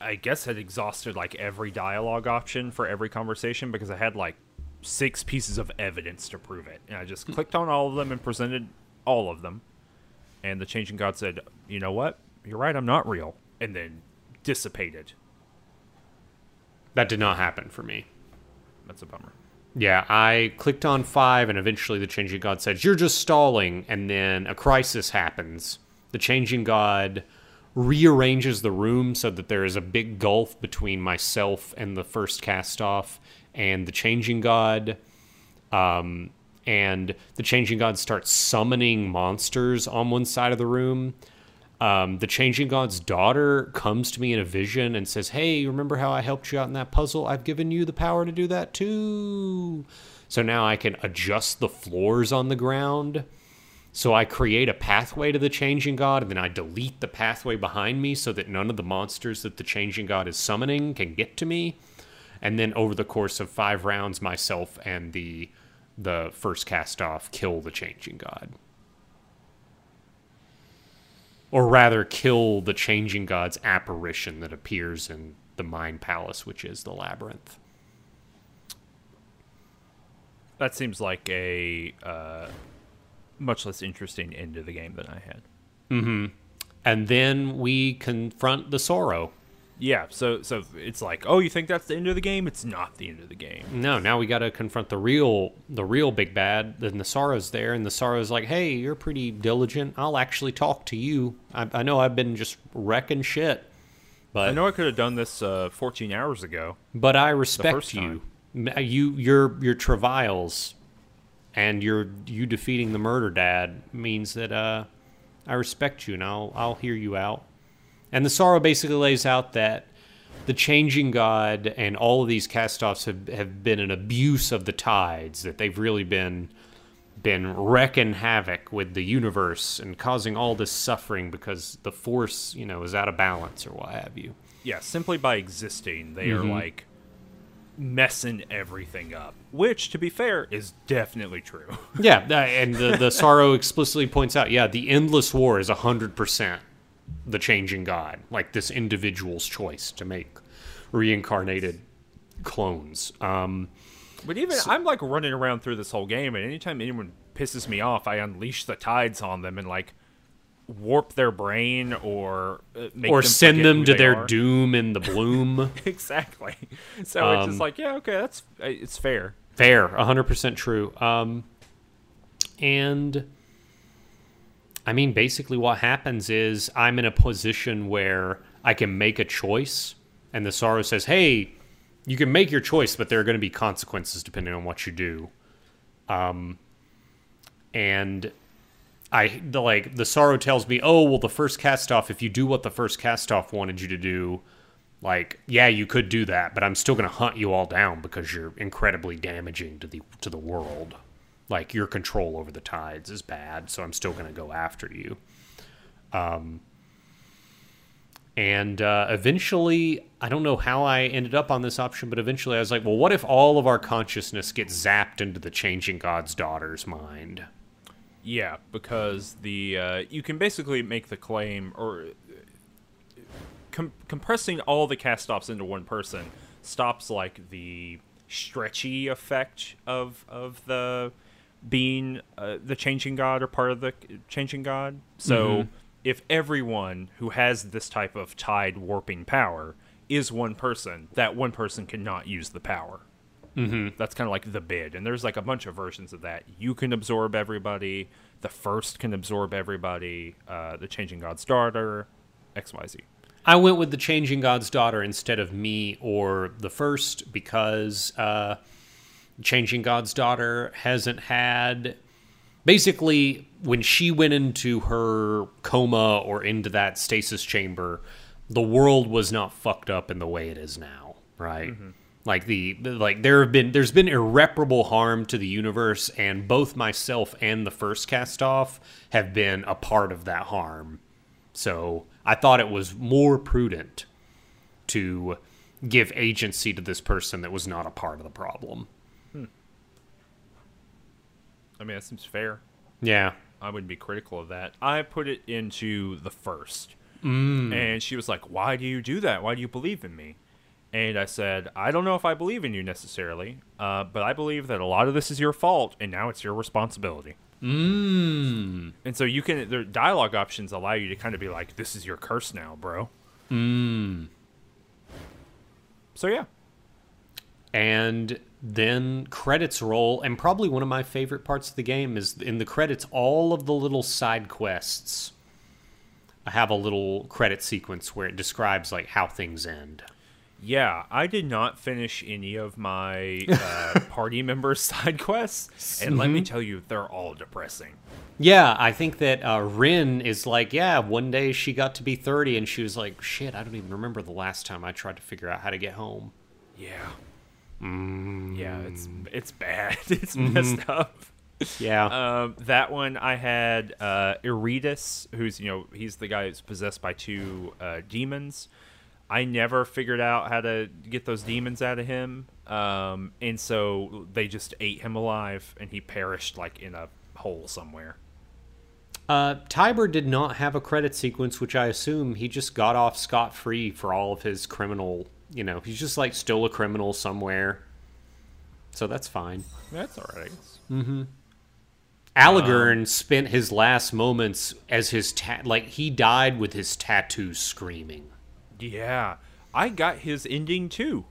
I guess had exhausted like every dialogue option for every conversation because I had like six pieces of evidence to prove it, and I just clicked on all of them and presented all of them. And the changing god said, "You know what? You're right. I'm not real," and then dissipated. That did not happen for me. That's a bummer. Yeah, I clicked on five, and eventually the changing god says, You're just stalling. And then a crisis happens. The changing god rearranges the room so that there is a big gulf between myself and the first cast off and the changing god. Um, and the changing god starts summoning monsters on one side of the room. Um, the changing god's daughter comes to me in a vision and says, "Hey, remember how I helped you out in that puzzle? I've given you the power to do that too." So now I can adjust the floors on the ground. So I create a pathway to the changing god, and then I delete the pathway behind me so that none of the monsters that the changing god is summoning can get to me. And then over the course of five rounds, myself and the the first cast off kill the changing god or rather kill the changing god's apparition that appears in the mind palace which is the labyrinth. That seems like a uh, much less interesting end of the game than I had. and then we confront the sorrow Yeah, so so it's like, oh, you think that's the end of the game? It's not the end of the game. no now we got to confront the real the real big bad then the sorrow's there and the sorrow's like hey you're pretty diligent i'll actually talk to you i, I know i've been just wrecking shit but I know I could have done this uh, 14 hours ago. But I respect you. You your your travails and you're you defeating the murder dad means that uh, I respect you and I'll I'll hear you out. And the sorrow basically lays out that the changing god and all of these castoffs have, have been an abuse of the tides that they've really been been wrecking havoc with the universe and causing all this suffering because the force you know is out of balance or what have you Yeah, simply by existing, they are mm-hmm. like messing everything up. Which, to be fair, is definitely true. yeah and the, the sorrow explicitly points out yeah the endless war is 100% the changing god like this individual's choice to make reincarnated clones um But even I'm like running around through this whole game, and anytime anyone pisses me off, I unleash the tides on them and like warp their brain or uh, make or them send them to their are. doom in the bloom exactly. So it's Um, just like, yeah, okay, that's uh, it's fair. Fair, 100% true. Um, and I mean, basically, what happens is I'm in a position where I can make a choice, and the sorrow says, "Hey, you can make your choice, but there are going to be consequences depending on what you do." Um, and I the like the sorrow tells me, "Oh, well, the first cast off. If you do what the first cast off wanted you to do." like yeah you could do that but i'm still going to hunt you all down because you're incredibly damaging to the to the world like your control over the tides is bad so i'm still going to go after you. Um and uh, eventually i don't know how i ended up on this option but eventually i was like well what if all of our consciousness gets zapped into the changing god's daughter's mind? Yeah, because the uh, you can basically make the claim or com- compressing all the cast-offs into one person stops like the stretchy effect of of the being uh, the changing god or part of the changing god. So if everyone who has this type of tide warping power is one person, that one person cannot use the power. Mm-hmm. That's kind of like the bid, and there's like a bunch of versions of that. You can absorb everybody. The first can absorb everybody. Uh, the changing god's daughter, X Y Z. I went with the Changing God's Daughter instead of me or the first because uh, Changing God's Daughter hasn't had. Basically, when she went into her coma or into that stasis chamber, the world was not fucked up in the way it is now, right? Mm-hmm. Like the the- like there have been there's been irreparable harm to the universe, and both myself and the first cast off have been a part of that harm. So I thought it was more prudent to give agency to this person that was not a part of the problem. I mean, that seems fair. Yeah. I wouldn't be critical of that. I put it into the first. Mm. And she was like, Why do you do that? Why do you believe in me? And I said, I don't know if I believe in you necessarily, uh, but I believe that a lot of this is your fault, and now it's your responsibility. Mm. And so you can, the dialogue options allow you to kind of be like, This is your curse now, bro. Mm. So yeah. And then credits roll, and probably one of my favorite parts of the game is in the credits, all of the little side quests have a little credit sequence where it describes like how things end. Yeah, I did not finish any of my uh, party members' side quests, and let me tell you, they're all depressing. Yeah, I think that uh, Rhin is like, yeah, one day she got to be 30 and she was like, shit, I don't even remember the last time I tried to figure out how to get home. Yeah. Yeah, it's it's bad. It's messed up. Yeah. Um, that one I had uh, who's you know he's the guy who's possessed by two uh, demons. I never figured out how to get those demons out of him, um, and so they just ate him alive, and he perished like in a hole somewhere. Uh, Tybir did not have a credit sequence, which I assume he just got off scot free for all of his criminal. You know, he's just like still a criminal somewhere. So that's fine. That's all right. I guess. Aligern spent his last moments as his ta- like he died with his tattoo screaming. Yeah, I got his ending too.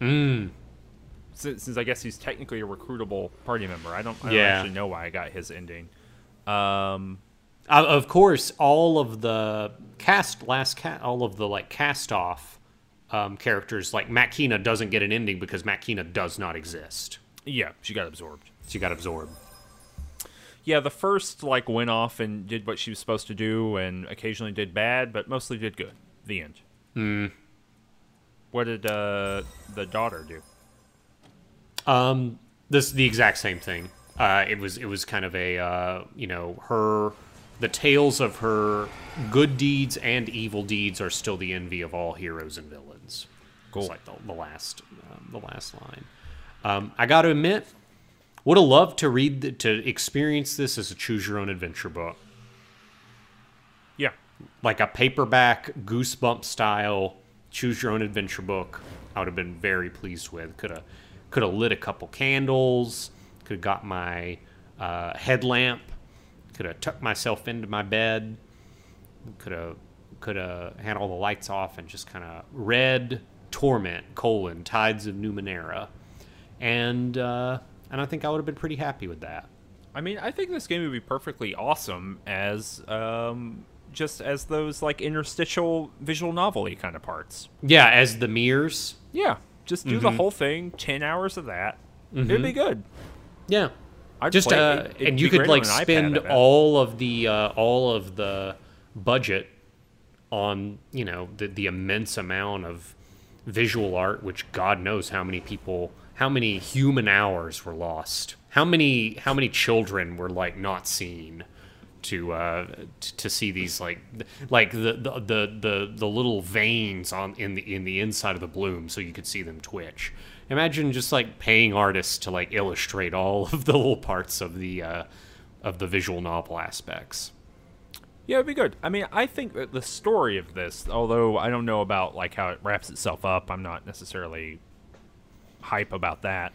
Mm. Since, since I guess he's technically a recruitable party member, I don't, I don't actually know why I got his ending. Um, Uh, of course, all of the cast last cat, all of the like cast off um, characters, like Matkina doesn't get an ending because Matkina does not exist. yeah, she got absorbed. She got absorbed. Yeah, the first like went off and did what she was supposed to do, and occasionally did bad, but mostly did good. The end. Hmm. What did uh, the daughter do? Um, this the exact same thing. Uh, it was it was kind of a uh, you know her the tales of her good deeds and evil deeds are still the envy of all heroes and villains. Cool. It's like the, the last um, the last line. Um, I got to admit, would have loved to read the, to experience this as a choose your own adventure book, Yeah. like a paperback goosebump style choose your own adventure book. I would have been very pleased with. Could have could have lit a couple candles. Could have got my uh, headlamp. Could have tucked myself into my bed. Could have could have had all the lights off and just kind of read Torment colon Tides of Numenera, and uh, and I think I would have been pretty happy with that. I mean, I think this game would be perfectly awesome as um, just as those like interstitial visual novelty kind of parts. Yeah, as the mirrors. Yeah, just do the whole thing, ten hours of that. It'd be good. Yeah, I'd just uh, It'd and you could like spend all of the uh, all of the budget on you know the the immense amount of visual art, which God knows how many people, how many human hours were lost, how many how many children were like not seen to uh to see these like like the the the the, the little veins on in the in the inside of the bloom so you could see them twitch. Imagine just like paying artists to like illustrate all of the little parts of the uh of the visual novel aspects Yeah, it'd be good. I mean, I think that the story of this, although I don't know about like how it wraps itself up, I'm not necessarily hype about that.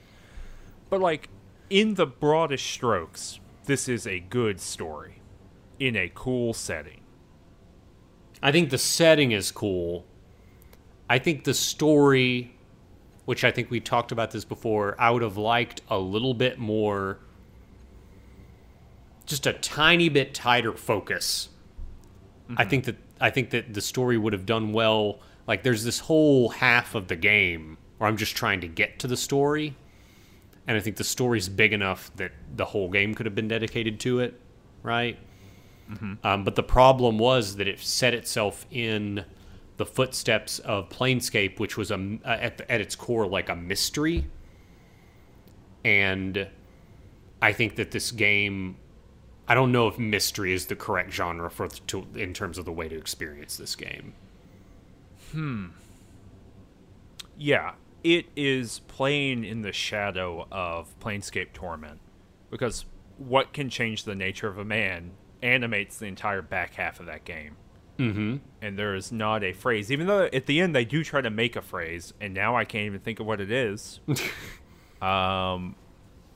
But like in the broadest strokes, this is a good story in a cool setting. i think the setting is cool i think the story which i think we talked about this before i would have liked a little bit more just a tiny bit tighter focus I think that I think that the story would have done well. Like there's this whole half of the game where I'm just trying to get to the story, and I think the story's big enough that the whole game could have been dedicated to it, right? Um, but the problem was that it set itself in the footsteps of Planescape, which was a at, the, at its core like a mystery, and I think that this game I don't know if mystery is the correct genre for to, in terms of the way to experience this game. Hmm. Yeah, it is playing in the shadow of Planescape Torment because what can change the nature of a man animates the entire back half of that game. Mm-hmm. And there is not a phrase, even though at the end they do try to make a phrase, and now I can't even think of what it is. um,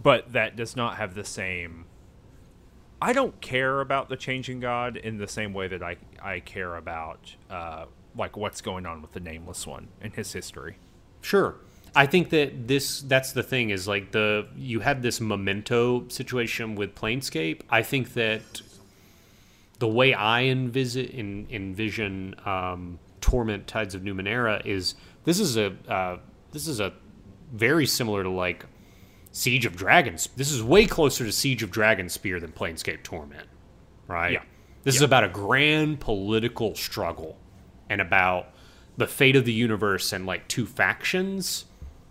but that does not have the same. I don't care about the changing god in the same way that I I care about uh, like what's going on with the nameless one and his history. Sure. I think that this that's the thing is like the you had this memento situation with Planescape. I think that the way I envision in, envision um, Torment Tides of Numenera is this is a uh, this is a very similar to like Siege of Dragons. This is way closer to Siege of Dragonspear than Planescape Torment, right? Yeah. This is about a grand political struggle and about the fate of the universe and like two factions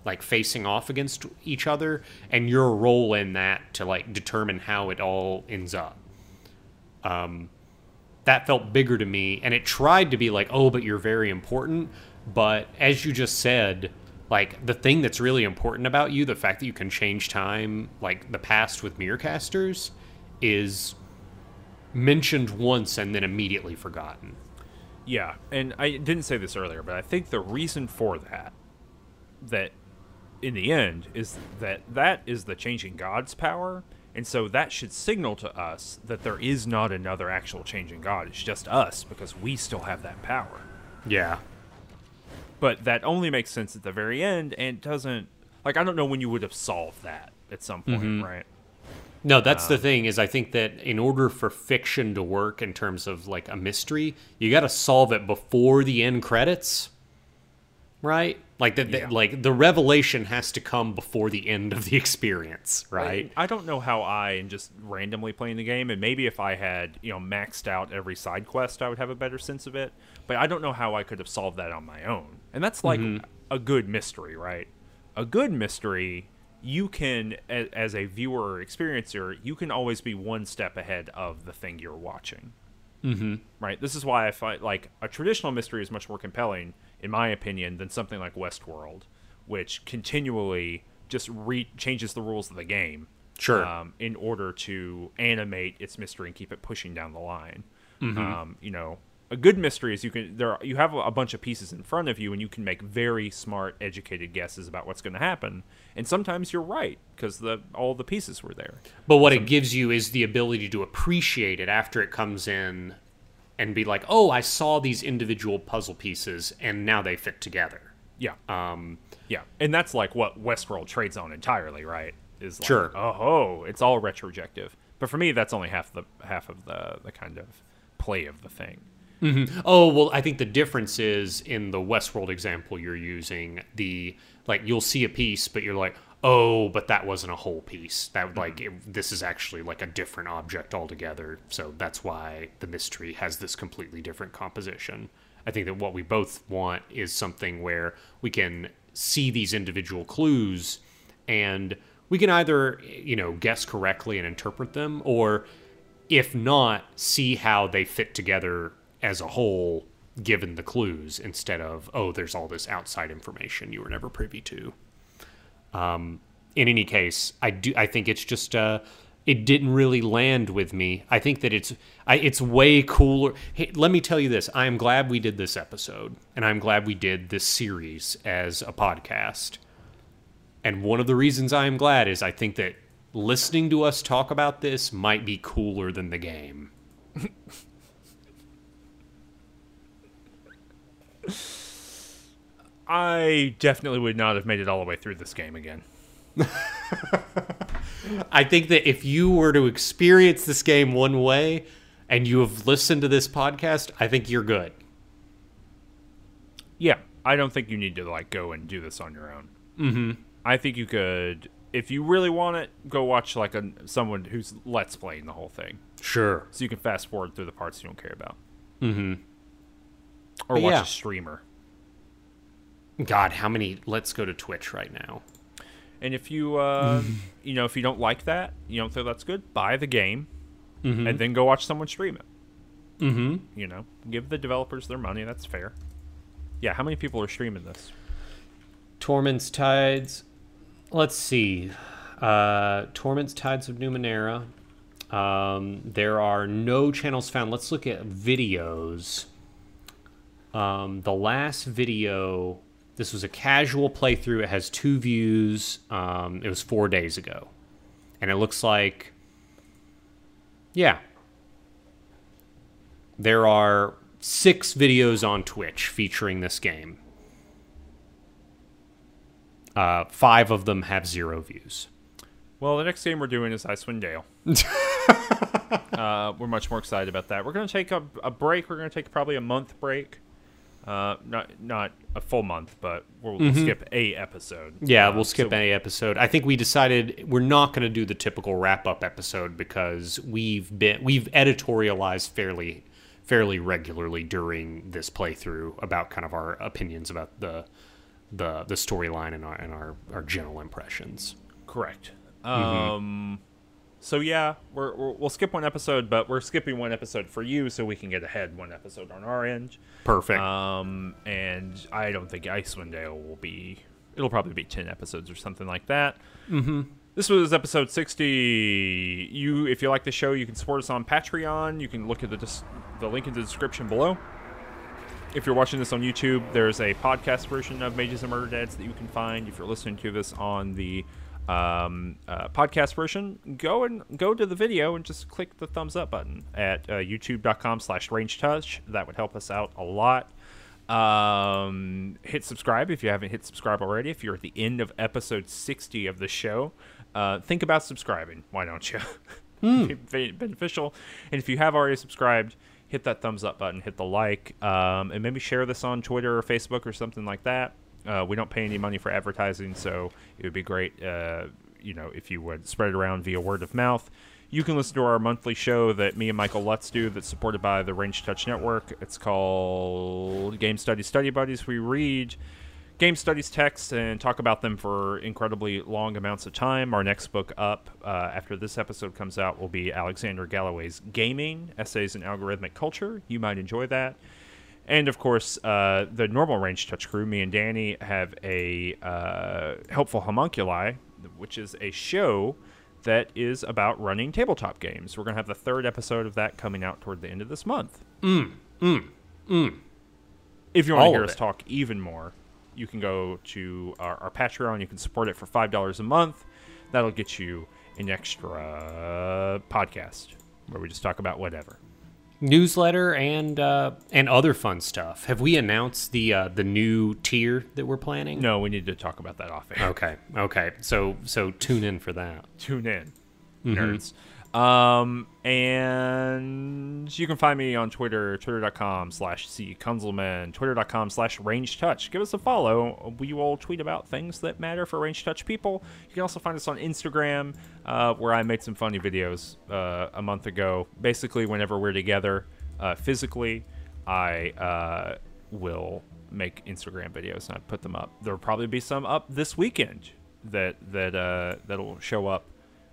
like facing off against each other and your role in that to like determine how it all ends up. Um that felt bigger to me and it tried to be like, "Oh, but you're very important." But as you just said, like the thing that's really important about you, the fact that you can change time, like the past with Mirrorcasters, is mentioned once and then immediately forgotten. Yeah, and I didn't say this earlier, but I think the reason for that, that in the end, is that that is the changing God's power, and so that should signal to us that there is not another actual changing God. It's just us because we still have that power. Yeah. But that only makes sense at the very end, and doesn't like I don't know when you would have solved that at some point, mm-hmm. right? No, that's the um, thing is I think that in order for fiction to work in terms of like a mystery, you got to solve it before the end credits. Right? Like the, the- Yeah. like the revelation has to come before the end of the experience, right? I don't know how I and just randomly playing the game, and maybe if I had you know maxed out every side quest, I would have a better sense of it. But I don't know how I could have solved that on my own, and that's like a good mystery, right? A good mystery, you can a- as a viewer or experiencer, you can always be one step ahead of the thing you're watching. Mm-hmm. Right. This is why I find like a traditional mystery is much more compelling, in my opinion, than something like Westworld, which continually just re- changes the rules of the game Sure. um, in order to animate its mystery and keep it pushing down the line. Um, you know, a good mystery is you can there are, you have a bunch of pieces in front of you and you can make very smart, educated guesses about what's going to happen. And sometimes you're right because the all the pieces were there. But what it gives you is the ability to appreciate it after it comes in and be like, oh, I saw these individual puzzle pieces and now they fit together. Yeah, Um, yeah, and that's like what Westworld trades on entirely, right? Is like, Sure. Oh, it's all retrojective. But for me, that's only half the half of the the kind of play of the thing. oh, well, I think the difference is in the Westworld example you're using, the like you'll see a piece, but you're like, oh, but that wasn't a whole piece. That mm-hmm. like it, this is actually like a different object altogether. So that's why the mystery has this completely different composition. I think that what we both want is something where we can see these individual clues and we can either, you know, guess correctly and interpret them or if not, see how they fit together as a whole given the clues instead of, oh, there's all this outside information you were never privy to. Um, in any case, I do I think it's just uh it didn't really land with me. I think that it's I, it's way cooler. Hey, let me tell you this: I am glad we did this episode, and I'm glad we did this series as a podcast. And one of the reasons I am glad is I think that listening to us talk about this might be cooler than the game. I definitely would not have made it all the way through this game again. I think that if you were to experience this game one way and you have listened to this podcast, I think you're good. Yeah, I don't think you need to like go and do this on your own. Mm-hmm. I think you could, if you really want it, go watch like a someone who's let's playing the whole thing, Sure. so you can fast forward through the parts you don't care about. Mm-hmm. Or But watch yeah. a streamer. God, how many? Let's go to Twitch right now. And if you, uh, you know, if you don't like that, you don't think that's good, buy the game, and then go watch someone stream it. Mm-hmm. You know, give the developers their money. That's fair. Yeah, how many people are streaming this? Torment's Tides. Let's see. Uh, Torment's Tides of Numenera. Um, there are no channels found. Let's look at videos. Um, the last video, this was a casual playthrough. It has two views. Um, it was four days ago. And it looks like, yeah. There are six videos on Twitch featuring this game. Uh, five of them have zero views. Well, the next game we're doing is Icewind Dale. uh, we're much more excited about that. We're going to take a, a break. We're going to take probably a month break. Uh, not not a full month, but we'll, we'll skip a episode. Yeah, Uh, we'll skip so- any episode. I think we decided we're not going to do the typical wrap up episode because we've been we've editorialized fairly fairly regularly during this playthrough about kind of our opinions about the the the storyline and our and our, our general impressions. Correct. Mm-hmm. Um, so yeah, we're, we're, we'll skip one episode, but we're skipping one episode for you so we can get ahead one episode on our end. Perfect. Um, and I don't think Icewind Dale will be. It'll probably be ten episodes or something like that. Mm-hmm. This was episode sixty. You, if you like the show, you can support us on Patreon. You can look at the dis- the link in the description below. If you're watching this on YouTube, there's a podcast version of Mages and Murder Dads that you can find. If you're listening to this on the um, uh, podcast version, go and go to the video and just click the thumbs up button at uh, youtube.com slash ranged touch. That would help us out a lot. Um, hit subscribe if you haven't hit subscribe already. If you're at the end of episode 60 of the show, uh, think about subscribing. Why don't you? Be beneficial. And if you have already subscribed, hit that thumbs up button, hit the like, um, and maybe share this on Twitter or Facebook or something like that. Uh, we don't pay any money for advertising, so it would be great, uh, you know, if you would spread it around via word of mouth. You can listen to our monthly show that me and Michael Lutz do that's supported by the Ranged Touch Network. It's called Game Studies Study Buddies. We read game studies texts and talk about them for incredibly long amounts of time. Our next book up uh, after this episode comes out will be Alexander Galloway's Gaming Essays in Algorithmic Culture. You might enjoy that. And of course, uh, the normal ranged touch crew, me and Danny, have a uh, helpful homunculi, which is a show that is about running tabletop games. We're going to have the third episode of that coming out toward the end of this month. Mm, mm, mm. If you want All to hear us it. talk even more, you can go to our, our Patreon. You can support it for $5 a month. That'll get you an extra podcast where we just talk about whatever. Newsletter and uh, and other fun stuff. Have we announced the uh, the new tier that we're planning? No, we need to talk about that off air. Okay. Okay. So so tune in for that. tune in, Mm-hmm. nerds. Um, and you can find me on Twitter, twitter.com slash C Kunzelman, twitter.com slash ranged touch. Give us a follow. We will tweet about things that matter for ranged touch people. You can also find us on Instagram, uh, where I made some funny videos uh, a month ago. Basically, whenever we're together uh, physically, I uh, will make Instagram videos and I put them up. There'll probably be some up this weekend that that uh, that'll show up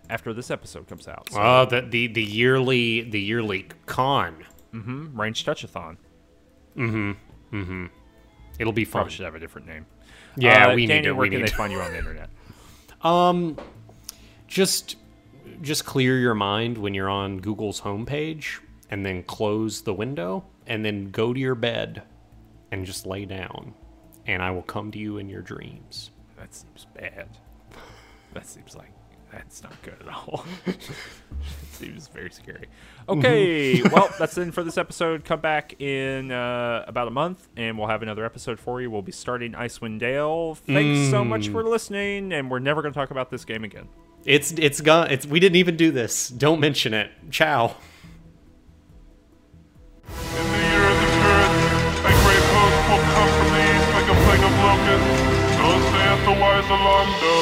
after this episode comes out. So, Uh, the, the the yearly the yearly con. Ranged Touchathon Mm-hmm. Mm-hmm. It'll be fun. probably should have a different name. Yeah, Uh, we Danny, need to. Where We can need they to. find you on the internet? Um, just just clear your mind when you're on Google's homepage, and then close the window, and then go to your bed, and just lay down, and I will come to you in your dreams. That seems bad. That seems like that's not good at all. it seems very scary. Okay, well, that's it for this episode. Come back in uh, about a month, and we'll have another episode for you. We'll be starting Icewind Dale. Thanks so much for listening, and we're never going to talk about this game again. It's it's gone. It's we didn't even do this. Don't mention it. Ciao. In the year of the spirit, a great host will come from the east like a plague of locusts. So saith the wise Alondo.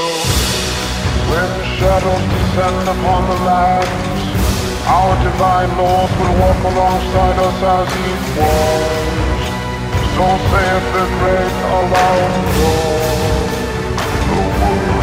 When shadows descend upon the lands, our divine Lord will walk alongside us as he was. So saith the great Alondo. The world